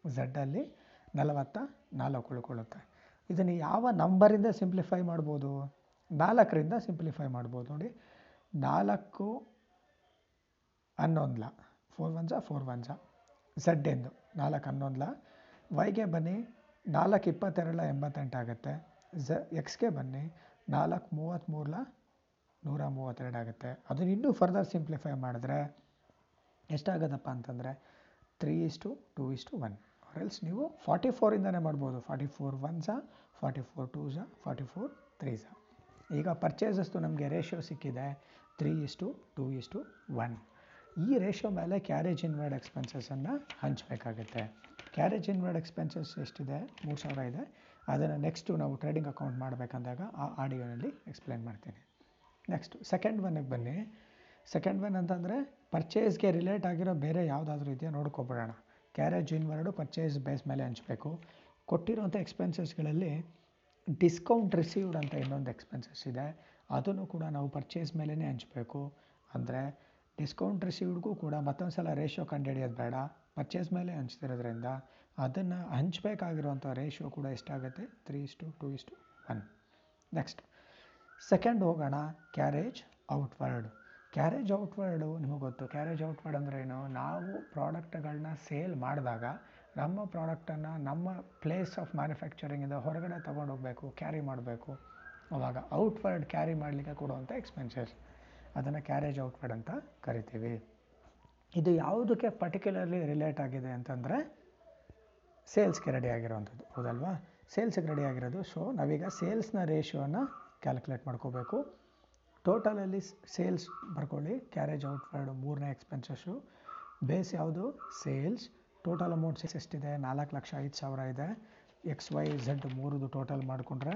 A: ಝಡ್ಡಲ್ಲಿ ನಲವತ್ತ ನಾಲ್ಕು ಉಳ್ಕೊಳ್ಳುತ್ತೆ. ಇದನ್ನು ಯಾವ ನಂಬರಿಂದ ಸಿಂಪ್ಲಿಫೈ ಮಾಡ್ಬೋದು? ನಾಲ್ಕರಿಂದ ಸಿಂಪ್ಲಿಫೈ ಮಾಡ್ಬೋದು. ನೋಡಿ, ನಾಲ್ಕು ಹನ್ನೊಂದ್ಲ ಫೋರ್ ಒನ್ ಫೋರ್ ಒನ್ ಜಾ ಝಡ್ ಎಂದು. ನಾಲ್ಕು ಹನ್ನೊಂದ್ಲ ವೈಗೆ ಬನ್ನಿ, ನಾಲ್ಕು ಇಪ್ಪತ್ತೆರಡಲ ಎಂಬತ್ತೆಂಟು ಆಗುತ್ತೆ. ಝ, ಎಕ್ಸ್ಗೆ ಬನ್ನಿ, ನಾಲ್ಕು ಮೂವತ್ತ್ಮೂರಲ ನೂರ ಮೂವತ್ತೆರಡು ಆಗುತ್ತೆ. ಅದನ್ನು ಇನ್ನೂ ಫರ್ದರ್ ಸಿಂಪ್ಲಿಫೈ ಮಾಡಿದ್ರೆ ಎಷ್ಟಾಗದಪ್ಪ ಅಂತಂದರೆ three is to two is to one. Else ನೀವು ಫಾರ್ಟಿ ಫೋರಿಂದನೇ ಮಾಡ್ಬೋದು. ಫಾರ್ಟಿ ಫೋರ್ ಒನ್ ಝಾ ಫಾರ್ಟಿ ಫೋರ್ ಟೂ ಝಾ ಫಾರ್ಟಿ ಫೋರ್ ತ್ರೀ ಈಗ ಪರ್ಚೇಸಸ್ದು ನಮಗೆ ರೇಷಿಯೋ ಸಿಕ್ಕಿದೆ three is to two is to one ಈ ರೇಷಿಯೋ ಮೇಲೆ ಕ್ಯಾರೇಜ್ ಇನ್ವರ್ಡ್ ಎಕ್ಸ್ಪೆನ್ಸಸನ್ನು ಹಂಚಬೇಕಾಗುತ್ತೆ. ಕ್ಯಾರೇಜ್ ಇನ್ವರ್ಡ್ ಎಕ್ಸ್ಪೆನ್ಸಸ್ ಎಷ್ಟಿದೆ? ಮೂರು ಸಾವಿರ ಇದೆ. ಅದನ್ನು ನೆಕ್ಸ್ಟು ನಾವು ಟ್ರೇಡಿಂಗ್ ಅಕೌಂಟ್ ಮಾಡಬೇಕಂದಾಗ ಆ ಆಡಿಯೋನಲ್ಲಿ ಎಕ್ಸ್ಪ್ಲೇನ್ ಮಾಡ್ತೀನಿ. ನೆಕ್ಸ್ಟು ಸೆಕೆಂಡ್ ಒನ್ನಿಗೆ ಬನ್ನಿ. ಸೆಕೆಂಡ್ ಒನ್ ಅಂತಂದರೆ ಪರ್ಚೇಸ್ಗೆ ರಿಲೇಟ್ ಆಗಿರೋ ಬೇರೆ ಯಾವುದಾದ್ರೂ ಇದೆಯಾ ನೋಡ್ಕೊಬಿಡೋಣ. ಕ್ಯಾರೇಜ್ ಇನ್ವರ್ಡು ಪರ್ಚೇಸ್ ಬೇಸ್ ಮೇಲೆ ಹಂಚಬೇಕು. ಕೊಟ್ಟಿರೋಂಥ ಎಕ್ಸ್ಪೆನ್ಸಸ್ಗಳಲ್ಲಿ ಡಿಸ್ಕೌಂಟ್ ರಿಸೀವ್ಡ್ ಅಂತ ಇನ್ನೊಂದು ಎಕ್ಸ್ಪೆನ್ಸಸ್ ಇದೆ. ಅದನ್ನು ಕೂಡ ನಾವು ಪರ್ಚೇಸ್ ಮೇಲೇ ಹಂಚಬೇಕು. ಅಂದರೆ ಡಿಸ್ಕೌಂಟ್ ರಿಸೀವ್ಡ್ಗೂ ಕೂಡ ಮತ್ತೊಂದು ಸಲ ರೇಷಿಯೋ ಕಂಡುಹಿಡಿಯೋದು ಬೇಡ. ಪರ್ಚೇಸ್ ಮೇಲೆ ಹಂಚ್ತಿರೋದ್ರಿಂದ ಅದನ್ನು ಹಂಚಬೇಕಾಗಿರುವಂಥ ರೇಷಿಯೋ ಕೂಡ ಎಷ್ಟಾಗುತ್ತೆ? Three is to two is to one next second ಹೋಗೋಣ. ಕ್ಯಾರೇಜ್ ಔಟ್ವರ್ಡ್ ಕ್ಯಾರೇಜ್ ಔಟ್ವರ್ಡು ನಿಮಗೆ ಗೊತ್ತು. ಕ್ಯಾರೇಜ್ ಔಟ್ವರ್ಡ್ ಅಂದರೆ ಏನು? ನಾವು ಪ್ರಾಡಕ್ಟ್ಗಳನ್ನ ಸೇಲ್ ಮಾಡಿದಾಗ ನಮ್ಮ ಪ್ರಾಡಕ್ಟನ್ನು ನಮ್ಮ ಪ್ಲೇಸ್ ಆಫ್ ಮ್ಯಾನುಫ್ಯಾಕ್ಚರಿಂಗಿಂದ ಹೊರಗಡೆ ತೊಗೊಂಡು ಹೋಗಬೇಕು ಕ್ಯಾರಿ ಮಾಡಬೇಕು. ಅವಾಗ ಔಟ್ವರ್ಡ್ ಕ್ಯಾರಿ ಮಾಡಲಿಕ್ಕೆ ಕೊಡುವಂಥ ಎಕ್ಸ್ಪೆನ್ಸಸ್ ಅದನ್ನು ಕ್ಯಾರೇಜ್ ಔಟ್ವರ್ಡ್ ಅಂತ ಕರಿತೀವಿ. ಇದು ಯಾವುದಕ್ಕೆ ಪರ್ಟಿಕ್ಯುಲರ್ಲಿ ರಿಲೇಟ್ ಆಗಿದೆ ಅಂತಂದರೆ ಸೇಲ್ಸ್ಗೆ ರೆಡಿ ಆಗಿರೋವಂಥದ್ದು. ಹೌದಲ್ವಾ? ಸೇಲ್ಸ್ಗೆ ರೆಡಿ ಆಗಿರೋದು. ಸೊ ನಾವೀಗ ಸೇಲ್ಸ್ನ ರೇಷಿಯೋನ ಕ್ಯಾಲ್ಕುಲೇಟ್ ಮಾಡ್ಕೋಬೇಕು. ಟೋಟಲಲ್ಲಿ ಸೇಲ್ಸ್ ಬರ್ಕೊಳ್ಳಿ. ಕ್ಯಾರೇಜ್ ಔಟ್ವರ್ಡ್ ಮೂರನೇ ಎಕ್ಸ್ಪೆನ್ಸಸ್ಸು ಬೇಸ್ ಯಾವುದು? ಸೇಲ್ಸ್ ಟೋಟಲ್ ಅಮೌಂಟ್ ಎಷ್ಟಿದೆ? ನಾಲ್ಕು ಲಕ್ಷ ಐದು ಸಾವಿರ ಇದೆ. ಎಕ್ಸ್ ವೈ ಝಡ್ ಮೂರದು ಟೋಟಲ್ ಮಾಡಿಕೊಂಡ್ರೆ,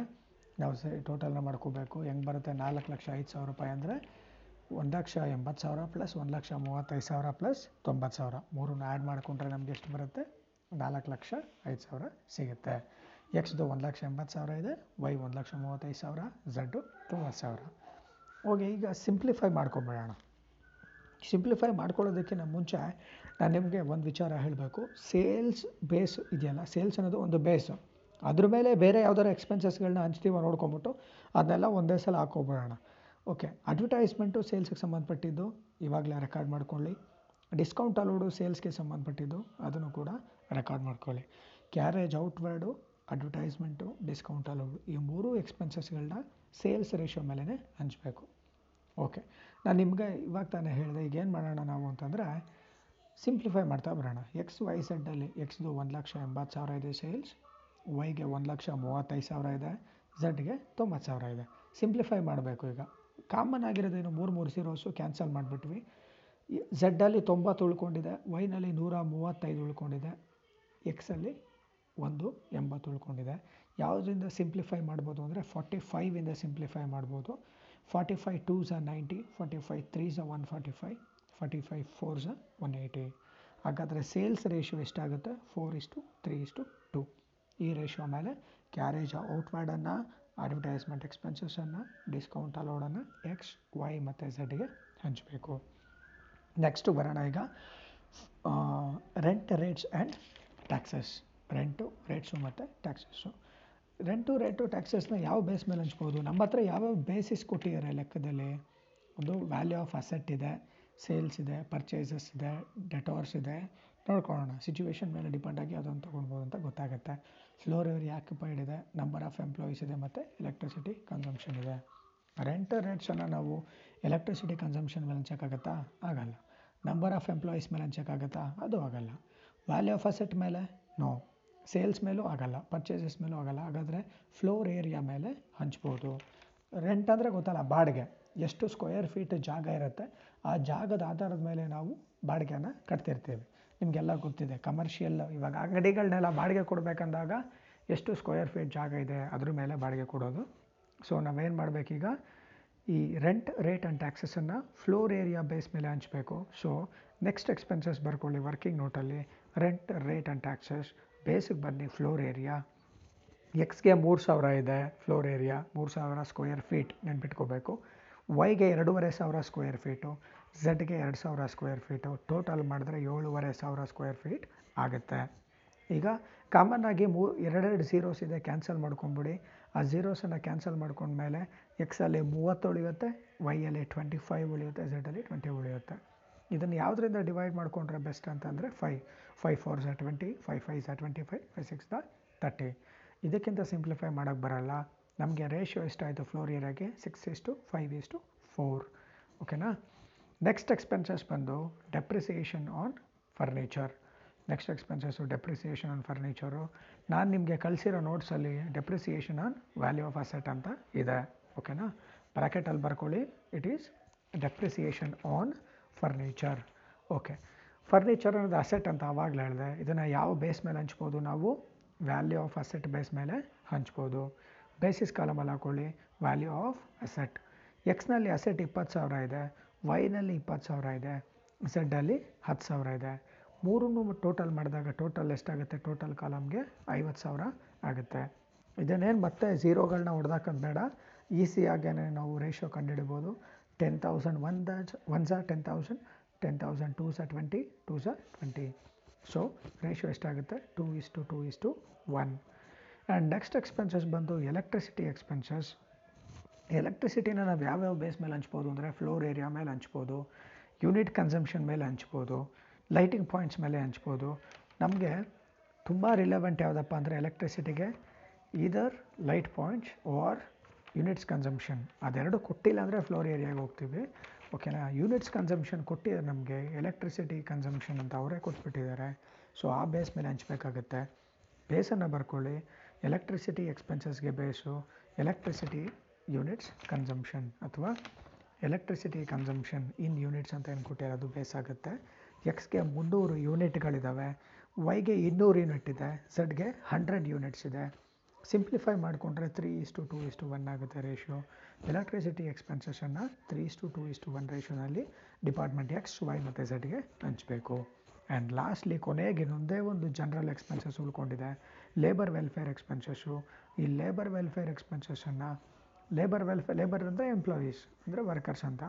A: ನಾವು ಸೇ ಟೋಟಲ್ನ ಮಾಡ್ಕೋಬೇಕು. ಹೆಂಗೆ ಬರುತ್ತೆ? ನಾಲ್ಕು ಲಕ್ಷ ಐದು ಸಾವಿರ ರೂಪಾಯಿ ಅಂದರೆ, ಒಂದು ಲಕ್ಷ ಎಂಬತ್ತು ಸಾವಿರ ಪ್ಲಸ್ ಒಂದು ಲಕ್ಷ ಮೂವತ್ತೈದು ಸಾವಿರ ಪ್ಲಸ್ ತೊಂಬತ್ತು ಸಾವಿರ. ಮೂರನ್ನ ಆ್ಯಡ್ ಮಾಡಿಕೊಂಡ್ರೆ ನಮ್ಗೆ ಎಷ್ಟು ಬರುತ್ತೆ? ನಾಲ್ಕು ಲಕ್ಷ ಐದು ಸಾವಿರ ಸಿಗುತ್ತೆ. ಎಕ್ಸ್ದು ಒಂದು ಲಕ್ಷ ಎಂಬತ್ತು ಸಾವಿರ ಇದೆ. ವೈ ಒಂದು ಲಕ್ಷ ಮೂವತ್ತೈದು ಸಾವಿರ. ಝಡ್ಡು ತೊಂಬತ್ತು ಸಾವಿರ. ಓಕೆ ಈಗ ಸಿಂಪ್ಲಿಫೈ ಮಾಡ್ಕೊಂಬಿಡೋಣ. ಸಿಂಪ್ಲಿಫೈ ಮಾಡ್ಕೊಳ್ಳೋದಕ್ಕಿಂತ ಮುಂಚೆ ನಾನು ನಿಮಗೆ ಒಂದು ವಿಚಾರ ಹೇಳಬೇಕು. ಸೇಲ್ಸ್ ಬೇಸ್ ಇದೆಯಲ್ಲ ಸೇಲ್ಸ್ ಅನ್ನೋದು ಒಂದು ಬೇಸು ಅದ್ರ ಮೇಲೆ ಬೇರೆ ಯಾವ್ದಾರು ಎಕ್ಸ್ಪೆನ್ಸಸ್ಗಳನ್ನ ಹಂಚ್ತೀವೋ ನೋಡ್ಕೊಂಬಿಟ್ಟು ಅದನ್ನೆಲ್ಲ ಒಂದೇ ಸಲ ಹಾಕೋಬಿಡೋಣ ಓಕೆ ಅಡ್ವರ್ಟೈಸ್ಮೆಂಟು ಸೇಲ್ಸ್ಗೆ ಸಂಬಂಧಪಟ್ಟಿದ್ದು, ಇವಾಗಲೇ ರೆಕಾರ್ಡ್ ಮಾಡ್ಕೊಳ್ಳಿ. ಡಿಸ್ಕೌಂಟ್ ಅಲೋಡು ಸೇಲ್ಸ್ಗೆ ಸಂಬಂಧಪಟ್ಟಿದ್ದು, ಅದನ್ನು ಕೂಡ ರೆಕಾರ್ಡ್ ಮಾಡ್ಕೊಳ್ಳಿ. Carriage outward advertisement discount allowed ಈ ಮೂರು ಎಕ್ಸ್ಪೆನ್ಸಸ್ಗಳನ್ನ ಸೇಲ್ಸ್ ರೇಷಿಯೋ ಮೇಲೇ ಹಂಚಬೇಕು. ಓಕೆ ನಾನು ನಿಮಗೆ ಇವಾಗ ತಾನೇ ಹೇಳಿದೆ, ಈಗ ಏನು ಮಾಡೋಣ ನಾವು ಅಂತಂದರೆ ಸಿಂಪ್ಲಿಫೈ ಮಾಡ್ತಾ ಬರೋಣ. ಎಕ್ಸ್ ವೈ ಝಡ್ಡಲ್ಲಿ ಎಕ್ಸ್ದು ಒಂದು ಲಕ್ಷ ಎಂಬತ್ತು ಸಾವಿರ ಇದೆ ಸೇಲ್ಸ್ ವೈಗೆ ಒಂದು ಲಕ್ಷ ಮೂವತ್ತೈದು ಸಾವಿರ ಇದೆ ಝಡ್ಗೆ ತೊಂಬತ್ತು ಸಾವಿರ ಇದೆ. ಸಿಂಪ್ಲಿಫೈ ಮಾಡಬೇಕು ಈಗ. ಕಾಮನ್ ಆಗಿರೋದೇನು ಮೂರು ಮೂರು ಸೀರೋಸು ಕ್ಯಾನ್ಸಲ್ ಮಾಡಿಬಿಟ್ವಿ. ಝಡ್ಡಲ್ಲಿ ತೊಂಬತ್ತು ಉಳ್ಕೊಂಡಿದೆ ವೈನಲ್ಲಿ ನೂರ ಮೂವತ್ತೈದು ಉಳ್ಕೊಂಡಿದೆ ಎಕ್ಸಲ್ಲಿ ಒಂದು ಎಂಬತ್ತು ಉಳ್ಕೊಂಡಿದೆ. ಯಾವುದರಿಂದ ಸಿಂಪ್ಲಿಫೈ ಮಾಡ್ಬೋದು ಅಂದರೆ ಫಾರ್ಟಿ ಫೈವಿಂದ ಸಿಂಪ್ಲಿಫೈ ಮಾಡ್ಬೋದು. ಫಾರ್ಟಿ ಫೈವ್ ಟೂ ಝ ninety forty five three ಝ one forty five forty five four ಝ one eighty ಹಾಗಾದರೆ ಸೇಲ್ಸ್ ರೇಷಿಯೋ ಎಷ್ಟಾಗುತ್ತೆ four is to three is to two ಈ ರೇಷಿಯೋ ಮೇಲೆ ಕ್ಯಾರೇಜ್ ಔಟ್ವರ್ಡನ್ನು ಅಡ್ವರ್ಟೈಸ್ಮೆಂಟ್ ಎಕ್ಸ್ಪೆನ್ಸಸನ್ನು ಡಿಸ್ಕೌಂಟ್ ಅಲೋಡನ್ನು ಎಕ್ಸ್ ವೈ ಮತ್ತು ಝಡ್ಗೆ ಹಂಚಬೇಕು. ನೆಕ್ಸ್ಟು ಬರೋಣ ಈಗ. Rent rates and taxes rent rates ಮತ್ತು ಟ್ಯಾಕ್ಸಸ್ಸು ರೆಂಟು, ರೇಟು ಟ್ಯಾಕ್ಸಸ್ನ ಯಾವ ಬೇಸ್ ಮೇಲೆ ಹಂಚ್ಬೋದು? ನಮ್ಮ ಹತ್ರ ಯಾವ್ಯಾವ ಬೇಸಿಸ್ ಕೊಟ್ಟಿದ್ದಾರೆ ಲೆಕ್ಕದಲ್ಲಿ? ಒಂದು ವ್ಯಾಲ್ಯೂ ಆಫ್ ಅಸೆಟ್ ಇದೆ ಸೇಲ್ಸ್ ಇದೆ ಪರ್ಚೇಸಸ್ ಇದೆ ಡೆಟೋರ್ಸ್ ಇದೆ. ನೋಡ್ಕೊಳ್ಳೋಣ ಸಿಚುವೇಶನ್ ಮೇಲೆ ಡಿಪೆಂಡ್ ಆಗಿ ಅದನ್ನು ತೊಗೊಳ್ಬೋದು ಅಂತ ಗೊತ್ತಾಗುತ್ತೆ. ಫ್ಲೋರ್ ಏರಿಯಾ ಆಕ್ಯುಪೈಡ್ ಇದೆ ನಂಬರ್ ಆಫ್ ಎಂಪ್ಲಾಯೀಸ್ ಇದೆ ಮತ್ತು ಎಲೆಕ್ಟ್ರಿಸಿಟಿ ಕನ್ಸಂಪ್ಷನ್ ಇದೆ. ರೆಂಟ್ ರೇಟ್ಸನ್ನು ನಾವು ಎಲೆಕ್ಟ್ರಿಸಿಟಿ ಕನ್ಸಂಪ್ಷನ್ ಮೇಲೆ ಚೆಕ್ ಆಗುತ್ತಾ ಆಗಲ್ಲ. ನಂಬರ್ ಆಫ್ ಎಂಪ್ಲಾಯೀಸ್ ಮೇಲೆ ಚೆಕ್ ಆಗುತ್ತಾ ಅದು ಆಗಲ್ಲ. ವ್ಯಾಲ್ಯೂ ಆಫ್ ಅಸೆಟ್ ಮೇಲೆ? ನೋ ಸೇಲ್ಸ್ ಮೇಲೂ ಆಗಲ್ಲ ಪರ್ಚೇಸಸ್ ಮೇಲೂ ಆಗಲ್ಲ. ಹಾಗಾದರೆ ಫ್ಲೋರ್ ಏರಿಯಾ ಮೇಲೆ ಹಂಚ್ಬೋದು. ರೆಂಟ್ ಅಂದರೆ ಗೊತ್ತಲ್ಲ, ಬಾಡಿಗೆ. ಎಷ್ಟು ಸ್ಕ್ವೇರ್ ಫೀಟ್ ಜಾಗ ಇರುತ್ತೆ, ಆ ಜಾಗದ ಆಧಾರದ ಮೇಲೆ ನಾವು ಬಾಡಿಗೆನ ಕಟ್ತಿರ್ತೀವಿ. ನಿಮಗೆಲ್ಲ ಗೊತ್ತಿದೆ ಕಮರ್ಷಿಯಲ್ ಇವಾಗ ಅಂಗಡಿಗಳನ್ನೆಲ್ಲ ಬಾಡಿಗೆ ಕೊಡಬೇಕಂದಾಗ ಎಷ್ಟು ಸ್ಕ್ವೇರ್ ಫೀಟ್ ಜಾಗ ಇದೆ, ಅದ್ರ ಮೇಲೆ ಬಾಡಿಗೆ ಕೊಡೋದು. ಸೊ ನಾವೇನು ಮಾಡಬೇಕೀಗ, ಈ ರೆಂಟ್ ರೇಟ್ ಆ್ಯಂಡ್ ಟ್ಯಾಕ್ಸಸನ್ನು ಫ್ಲೋರ್ ಏರಿಯಾ ಬೇಸ್ ಮೇಲೆ ಹಂಚಬೇಕು. ಸೊ ನೆಕ್ಸ್ಟ್ ಎಕ್ಸ್ಪೆನ್ಸಸ್ ಬರ್ಕೊಳ್ಳಿ ವರ್ಕಿಂಗ್ ನೋಟಲ್ಲಿ ರೆಂಟ್ ರೇಟ್ ಆ್ಯಂಡ್ ಟ್ಯಾಕ್ಸಸ್ ಬೇಸಿಗೆ ಬನ್ನಿ ಫ್ಲೋರ್ ಏರಿಯಾ. ಎಕ್ಸ್ಗೆ ಮೂರು ಸಾವಿರ ಇದೆ ಫ್ಲೋರ್ ಏರಿಯಾ. ಮೂರು ಸಾವಿರ ಸ್ಕ್ವೇರ್ ಫೀಟ್ ನೆನ್ಪಿಟ್ಕೋಬೇಕು. ವೈಗೆ ಎರಡೂವರೆ ಸಾವಿರ ಸ್ಕ್ವೇರ್ ಫೀಟು ಝಡ್ಗೆ ಎರಡು ಸಾವಿರ ಸ್ಕ್ವೇರ್ ಫೀಟು ಟೋಟಲ್ ಮಾಡಿದ್ರೆ ಏಳುವರೆ ಸಾವಿರ ಸ್ಕ್ವೇರ್ ಫೀಟ್ ಆಗುತ್ತೆ. ಈಗ ಕಾಮನ್ ಆಗಿ ಮೂ ಎರಡೆರಡು ಝೀರೋಸ್ ಇದೆ ಕ್ಯಾನ್ಸಲ್ ಮಾಡ್ಕೊಂಬಿಡಿ. ಆ ಝೀರೋಸನ್ನು ಕ್ಯಾನ್ಸಲ್ ಮಾಡ್ಕೊಂಡ್ಮೇಲೆ ಎಕ್ಸಲ್ಲಿ ಮೂವತ್ತು ಉಳಿಯುತ್ತೆ ವೈಯಲ್ಲಿ ಟ್ವೆಂಟಿ ಫೈವ್ ಉಳಿಯುತ್ತೆ ಝಡ್ಡಲ್ಲಿ ಟ್ವೆಂಟಿ ಉಳಿಯುತ್ತೆ. ಇದನ್ನು ಯಾವುದರಿಂದ ಡಿವೈಡ್ ಮಾಡಿಕೊಂಡ್ರೆ ಬೆಸ್ಟ್ ಅಂತಂದರೆ ಫೈವ್ ಫೈವ್ ಫೋರ್ ಝಾ twenty five five Jha twenty five five six the thirty ಇದಕ್ಕಿಂತ ಸಿಂಪ್ಲಿಫೈ ಮಾಡೋಕ್ಕೆ ಬರೋಲ್ಲ. ನಮಗೆ ರೇಷಿಯೋ ಎಷ್ಟಾಯಿತು ಫ್ಲೋರ್ ಏರಿಯಾಗೆ ಸಿಕ್ಸ್ ಇಷ್ಟು ಫೈವ್ ಇಷ್ಟು ಫೋರ್ ಓಕೆನಾ ನೆಕ್ಸ್ಟ್ ಎಕ್ಸ್ಪೆನ್ಸಸ್ ಬಂದು depreciation on furniture next expenses depreciation on furniture ನಾನು ನಿಮಗೆ ಕಳಿಸಿರೋ ನೋಟ್ಸಲ್ಲಿ depreciation on value of asset ಅಂತ ಇದೆ. ಓಕೆನಾ ಬ್ರ್ಯಾಕೆಟಲ್ಲಿ ಬರ್ಕೊಳ್ಳಿ. It is depreciation on furniture okay furniture ಅನ್ನೋದು ಅಸೆಟ್ ಅಂತ ಆವಾಗಲೇ ಹೇಳಿದೆ. ಇದನ್ನು ಯಾವ ಬೇಸ್ ಮೇಲೆ ಹಂಚ್ಬೋದು? ನಾವು ವ್ಯಾಲ್ಯೂ ಆಫ್ ಅಸೆಟ್ ಬೇಸ್ ಮೇಲೆ ಹಂಚ್ಬೋದು. ಬೇಸಿಸ್ ಕಾಲಮಲ್ಲಿ ಹಾಕೊಳ್ಳಿ. ವ್ಯಾಲ್ಯೂ ಆಫ್ ಅಸೆಟ್ ಎಕ್ಸ್ನಲ್ಲಿ ಅಸೆಟ್ ಇಪ್ಪತ್ತು ಸಾವಿರ ಇದೆ. ವೈನಲ್ಲಿ ಇಪ್ಪತ್ತು ಸಾವಿರ ಇದೆ. ಝಡ್ಡಲ್ಲಿ ಹತ್ತು ಸಾವಿರ ಇದೆ. ಮೂರನ್ನು ಟೋಟಲ್ ಮಾಡಿದಾಗ ಟೋಟಲ್ ಎಷ್ಟಾಗುತ್ತೆ? ಟೋಟಲ್ ಕಾಲಮ್ಗೆ ಐವತ್ತು ಸಾವಿರ ಆಗುತ್ತೆ. ಇದನ್ನೇನು ಮತ್ತೆ ಝೀರೋಗಳನ್ನ ಹೊಡೆದಾಕೋದು ಬೇಡ. ಈಸಿಯಾಗೇ ನಾವು ratio ಕಂಡುಹಿಡ್ಬೋದು. Ten thousand one the one the ten thousand ten thousand two the twenty two the twenty so ratio ಎಷ್ಟಾಗುತ್ತೆ? Two is to two is to one and next expenses ಬಂದು ಎಲೆಕ್ಟ್ರಿಸಿಟಿ ಎಕ್ಸ್ಪೆನ್ಸಸ್ ಎಲೆಕ್ಟ್ರಿಸಿಟಿನ ನಾವು ಯಾವ್ಯಾವ base ಮೇಲೆ ಹಂಚ್ಬೋದು ಅಂದರೆ floor area ಮೇಲೆ ಹಂಚ್ಬೋದು unit consumption ಮೇಲೆ ಹಂಚ್ಬೋದು lighting points ಮೇಲೆ ಹಂಚ್ಬೋದು. ನಮಗೆ ತುಂಬ ರಿಲೆವೆಂಟ್ ಯಾವುದಪ್ಪ ಅಂದರೆ ಎಲೆಕ್ಟ್ರಿಸಿಟಿಗೆ either light points or units consumption ಅದೆರಡು ಕೊಟ್ಟಿಲ್ಲ ಅಂದರೆ ಫ್ಲೋರ್ ಏರಿಯಾಗೆ ಹೋಗ್ತೀವಿ. ಓಕೆನಾ ಯೂನಿಟ್ಸ್ ಕನ್ಸಂಪ್ಷನ್ ಕೊಟ್ಟಿದ್ದಾರೆ ನಮಗೆ ಎಲೆಕ್ಟ್ರಿಸಿಟಿ ಕನ್ಸಂಪ್ಷನ್ ಅಂತ ಅವರೇ ಕೊಟ್ಬಿಟ್ಟಿದ್ದಾರೆ. ಸೊ ಆ ಬೇಸ್ ಮೇಲೆ ಹಂಚಬೇಕಾಗತ್ತೆ. ಬೇಸನ್ನು ಬರ್ಕೊಳ್ಳಿ. ಎಲೆಕ್ಟ್ರಿಸಿಟಿ ಎಕ್ಸ್ಪೆನ್ಸಸ್ಗೆ ಬೇಸು. ಎಲೆಕ್ಟ್ರಿಸಿಟಿ ಯೂನಿಟ್ಸ್ ಕನ್ಸಂಪ್ಷನ್ ಅಥವಾ ಎಲೆಕ್ಟ್ರಿಸಿಟಿ ಕನ್ಸಂಪ್ಷನ್ ಇನ್ ಯೂನಿಟ್ಸ್ ಅಂತ ಏನು ಕೊಟ್ಟಿರೋದು ಬೇಸ್ ಆಗುತ್ತೆ. ಎಕ್ಸ್ಗೆ ಮುನ್ನೂರು ಯೂನಿಟ್ಗಳಿದ್ದಾವೆ ವೈಗೆ ಇನ್ನೂರು ಯೂನಿಟ್ ಇದೆ. ಝಡ್ಗೆ ಹಂಡ್ರೆಡ್ ಯೂನಿಟ್ಸ್ ಇದೆ. ಸಿಂಪ್ಲಿಫೈ ಮಾಡಿಕೊಂಡ್ರೆ three is to two is to one ಆಗುತ್ತೆ ratio electricity ಎಕ್ಸ್ಪೆನ್ಸಸನ್ನು three is to two is to one ರೇಷಿಯೋನಲ್ಲಿ department X Y ಮತ್ತು ಝಡ್ಗೆ ಹಂಚಬೇಕು. ಆ್ಯಂಡ್ ಲಾಸ್ಟ್ಲಿ ಕೊನೆಗೆ ಇನ್ನೊಂದೇ ಒಂದು ಜನರಲ್ ಎಕ್ಸ್ಪೆನ್ಸಸ್ ಉಳ್ಕೊಂಡಿದೆ. ಲೇಬರ್ ವೆಲ್ಫೇರ್ ಎಕ್ಸ್ಪೆನ್ಸಸ್ಸು ಈ ಲೇಬರ್ ವೆಲ್ಫೇರ್ ಎಕ್ಸ್ಪೆನ್ಸಸ್ಸನ್ನು ಲೇಬರ್ ವೆಲ್ಫೇರ್ ಲೇಬರ್ ಅಂದರೆ ಎಂಪ್ಲಾಯೀಸ್ ಅಂದರೆ ವರ್ಕರ್ಸ್ ಅಂತ.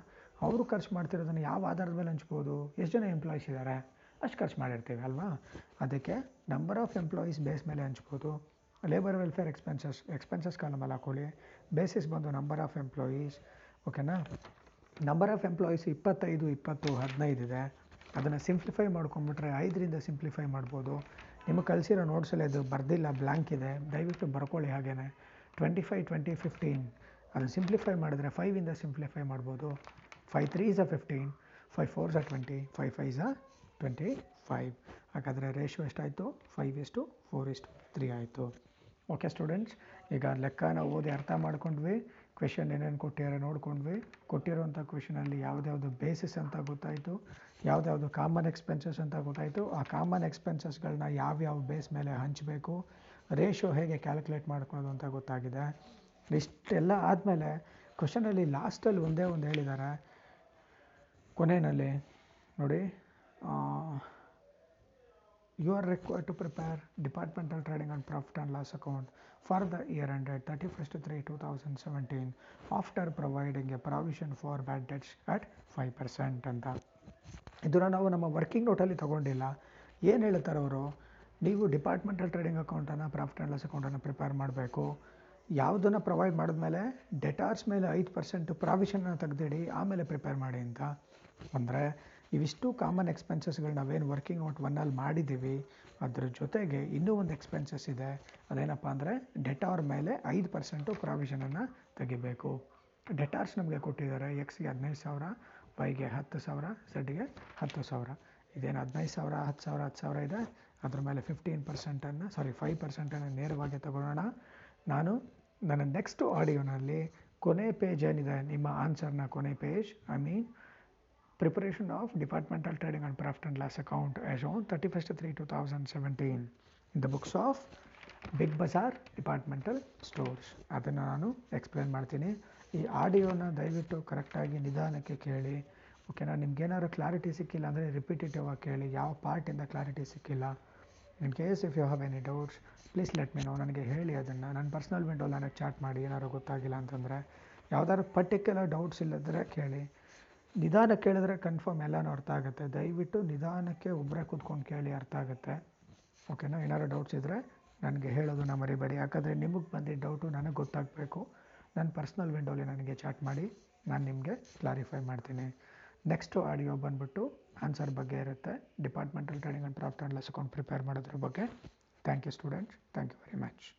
A: ಅವರು ಖರ್ಚು ಮಾಡ್ತಿರೋದನ್ನು ಯಾವ ಆಧಾರದ ಮೇಲೆ ಹಂಚ್ಬೋದು? ಎಷ್ಟು ಜನ ಎಂಪ್ಲಾಯೀಸ್ ಇದ್ದಾರೆ ಅಷ್ಟು ಖರ್ಚು ಮಾಡಿರ್ತೀವಿ, ಅಲ್ವಾ? ಅದಕ್ಕೆ ನಂಬರ್ ಆಫ್ ಎಂಪ್ಲಾಯೀಸ್ ಬೇಸ್ ಮೇಲೆ ಹಂಚ್ಬೋದು. ಲೇಬರ್ ವೆಲ್ಫೇರ್ ಎಕ್ಸ್ಪೆನ್ಸಸ್ ಎಕ್ಸ್ಪೆನ್ಸಸ್ ಕಾಲಮಲ್ಲಿ ಹಾಕೊಳ್ಳಿ ಬೇಸಿಸ್ ಬಂದು ನಂಬರ್ ಆಫ್ ಎಂಪ್ಲಾಯೀಸ್ ಓಕೆನಾ ನಂಬರ್ ಆಫ್ ಎಂಪ್ಲಾಯೀಸ್ ಇಪ್ಪತ್ತೈದು, ಇಪ್ಪತ್ತು, ಹದಿನೈದು ಇದೆ. ಅದನ್ನು ಸಿಂಪ್ಲಿಫೈ ಮಾಡ್ಕೊಂಬಿಟ್ರೆ ಐದರಿಂದ ಸಿಂಪ್ಲಿಫೈ ಮಾಡ್ಬೋದು. ನಿಮಗೆ ಕಳಿಸಿರೋ ನೋಟ್ಸಲ್ಲಿ ಅದು ಬರ್ದಿಲ್ಲ ಬ್ಲ್ಯಾಂಕ್ ಇದೆ. ದಯವಿಟ್ಟು ಬರ್ಕೊಳ್ಳಿ ಹಾಗೇನೆ. ಟ್ವೆಂಟಿ ಫೈವ್ ಟ್ವೆಂಟಿ ಫಿಫ್ಟೀನ್ ಅದನ್ನು ಸಿಂಪ್ಲಿಫೈ ಮಾಡಿದ್ರೆ ಫೈವಿಂದ ಸಿಂಪ್ಲಿಫೈ ಮಾಡ್ಬೋದು. Five three the fifteen five four the twenty five five the twenty five ಹಾಗಾದರೆ ರೇಷು ಎಷ್ಟಾಯಿತು? ಫೈವ್ ಇಸ್ಟು ಫೋರ್ ಇಷ್ಟು ತ್ರೀ ಆಯಿತು. ಓಕೆ ಸ್ಟೂಡೆಂಟ್ಸ್ ಈಗ ಲೆಕ್ಕನ ಓದಿ ಅರ್ಥ ಮಾಡ್ಕೊಂಡ್ವಿ. ಕ್ವೆಶನ್ ಏನೇನು ಕೊಟ್ಟಿರೋ ನೋಡ್ಕೊಂಡ್ವಿ. ಕೊಟ್ಟಿರೋಂಥ ಕ್ವೆಶನಲ್ಲಿ ಯಾವುದ್ಯಾವುದು ಬೇಸಿಸ್ ಅಂತ ಗೊತ್ತಾಯಿತು. ಯಾವುದ್ಯಾವುದು ಕಾಮನ್ ಎಕ್ಸ್ಪೆನ್ಸಸ್ ಅಂತ ಗೊತ್ತಾಯಿತು. ಆ ಕಾಮನ್ ಎಕ್ಸ್ಪೆನ್ಸಸ್ಗಳನ್ನ ಯಾವ್ಯಾವ ಬೇಸ್ ಮೇಲೆ ಹಂಚಬೇಕು ರೇಷೋ ಹೇಗೆ ಕ್ಯಾಲ್ಕುಲೇಟ್ ಮಾಡ್ಕೊಳ್ಳೋದು ಅಂತ ಗೊತ್ತಾಗಿದೆ. ಇಷ್ಟೆಲ್ಲ ಆದಮೇಲೆ ಕ್ವಶನಲ್ಲಿ ಲಾಸ್ಟಲ್ಲಿ ಒಂದೇ ಒಂದು ಹೇಳಿದ್ದಾರೆ ಕೊನೆಯಲ್ಲಿ ನೋಡಿ you are required to prepare departmental trading and profit and loss account for the year ended thirty first three after providing provision for bad debts at five percent ಅಂತ. ಇದನ್ನು ನಾವು ನಮ್ಮ ವರ್ಕಿಂಗ್ ನೋಟಲ್ಲಿ ತಗೊಂಡಿಲ್ಲ. ಏನು ಹೇಳ್ತಾರೆ ಅವರು? ನೀವು ಡಿಪಾರ್ಟ್ಮೆಂಟಲ್ ಟ್ರೇಡಿಂಗ್ ಅಕೌಂಟನ್ನು ಪ್ರಾಫಿಟ್ ಆ್ಯಂಡ್ ಲಾಸ್ ಅಕೌಂಟನ್ನು ಪ್ರಿಪೇರ್ ಮಾಡಬೇಕು. ಯಾವುದನ್ನು ಪ್ರೊವೈಡ್ ಮಾಡಿದ್ಮೇಲೆ ಡೆಟಾರ್ಸ್ ಮೇಲೆ ಐದು ಪರ್ಸೆಂಟ್ ಪ್ರಾವಿಷನ್ನ ತೆಗೆದಿಡಿ, ಆಮೇಲೆ ಪ್ರಿಪೇರ್ ಮಾಡಿ ಅಂತ. ಅಂದರೆ ಇವಿಷ್ಟು ಕಾಮನ್ ಎಕ್ಸ್ಪೆನ್ಸಸ್ಗಳು ನಾವೇನು ವರ್ಕಿಂಗ್ ಔಟ್ ಒನ್ನಲ್ಲಿ ಮಾಡಿದ್ದೀವಿ, ಅದ್ರ ಜೊತೆಗೆ ಇನ್ನೂ ಒಂದು ಎಕ್ಸ್ಪೆನ್ಸಸ್ ಇದೆ. ಅದೇನಪ್ಪ ಅಂದರೆ ಡೆಟಾರ್ ಮೇಲೆ ಐದು ಪರ್ಸೆಂಟು ಪ್ರಾವಿಷನನ್ನು ತೆಗಿಬೇಕು. ಡೆಟಾರ್ಸ್ ನಮಗೆ ಕೊಟ್ಟಿದ್ದಾರೆ ಎಕ್ಸ್ಗೆ ಹದಿನೈದು ಸಾವಿರ ವೈಗೆ ಹತ್ತು ಸಾವಿರ ಝಡ್ಗೆ ಹತ್ತು ಸಾವಿರ. ಇದೇನು ಹದಿನೈದು ಸಾವಿರ, ಹತ್ತು ಸಾವಿರ ಹತ್ತು ಸಾವಿರ ಇದೆ? ಅದ್ರ ಮೇಲೆ ಫಿಫ್ಟೀನ್ ಪರ್ಸೆಂಟನ್ನು ಸಾರಿ ಫೈವ್ ಪರ್ಸೆಂಟನ್ನು ನೇರವಾಗಿ ತಗೊಳ್ಳೋಣ. ನಾನು ನನ್ನ ನೆಕ್ಸ್ಟ್ ಆಡಿಯೋನಲ್ಲಿ ಕೊನೆ ಪೇಜ್ ಏನಿದೆ, ನಿಮ್ಮ ಆನ್ಸರ್ನ ಕೊನೆ page I mean trading and profit and loss account as on thirty first three two thousand seventeen in the books of Big Bazaar departmental stores ಅದನ್ನು ನಾನು ಎಕ್ಸ್ಪ್ಲೇನ್ ಮಾಡ್ತೀನಿ. ಈ ಆಡಿಯೋನ ದಯವಿಟ್ಟು ಕರೆಕ್ಟಾಗಿ ನಿಧಾನಕ್ಕೆ ಕೇಳಿ. ಓಕೆನಾ ನಿಮ್ಗೇನಾದ್ರು ಕ್ಲಾರಿಟಿ ಸಿಕ್ಕಿಲ್ಲ ಅಂದರೆ ರಿಪಿಟೇಟಿವ್ ಆಗಿ ಕೇಳಿ. ಯಾವ ಪಾರ್ಟಿಂದ ಕ್ಲಾರಿಟಿ ಸಿಕ್ಕಿಲ್ಲ. In case if you have any doubts please let me know ನನಗೆ ಹೇಳಿ ಅದನ್ನು. ನನ್ನ ಪರ್ಸ್ನಲ್ ವಿಂಡೋ ನನಗೆ ಚಾಟ್ ಮಾಡಿ. ಏನಾದ್ರು ಗೊತ್ತಾಗಿಲ್ಲ ಅಂತಂದರೆ, ಯಾವ್ದಾದ್ರು ಪರ್ಟಿಕ್ಯುಲರ್ ಡೌಟ್ಸ್ ಇಲ್ಲದ್ರೆ ಕೇಳಿ. ನಿಧಾನ ಕೇಳಿದ್ರೆ ಕನ್ಫರ್ಮ್ ಎಲ್ಲನೂ ಅರ್ಥ ಆಗುತ್ತೆ. ದಯವಿಟ್ಟು ನಿಧಾನಕ್ಕೆ ಒಬ್ಬರೇ ಕೂತ್ಕೊಂಡು ಕೇಳಿ ಅರ್ಥ ಆಗುತ್ತೆ. ಓಕೆನಾ ಏನಾದ್ರು ಡೌಟ್ಸ್ ಇದ್ದರೆ ನನಗೆ ಹೇಳೋದನ್ನ ಮರಿಬೇಡಿ. ಯಾಕಂದರೆ ನಿಮಗೆ ಬಂದಿದ್ದ ಡೌಟು ನನಗೆ ಗೊತ್ತಾಗಬೇಕು. ನನ್ನ ಪರ್ಸ್ನಲ್ ವಿಂಡೋಲಿ ನನಗೆ ಚಾಟ್ ಮಾಡಿ ನಾನು ನಿಮಗೆ ಕ್ಲಾರಿಫೈ ಮಾಡ್ತೀನಿ. ನೆಕ್ಸ್ಟು ಆಡಿಯೋ ಬಂದುಬಿಟ್ಟು ಆನ್ಸರ್ ಬಗ್ಗೆ ಇರುತ್ತೆ. Departmental training and profit and loss account prepare ಮಾಡೋದ್ರ ಬಗ್ಗೆ. Thank you students thank you very much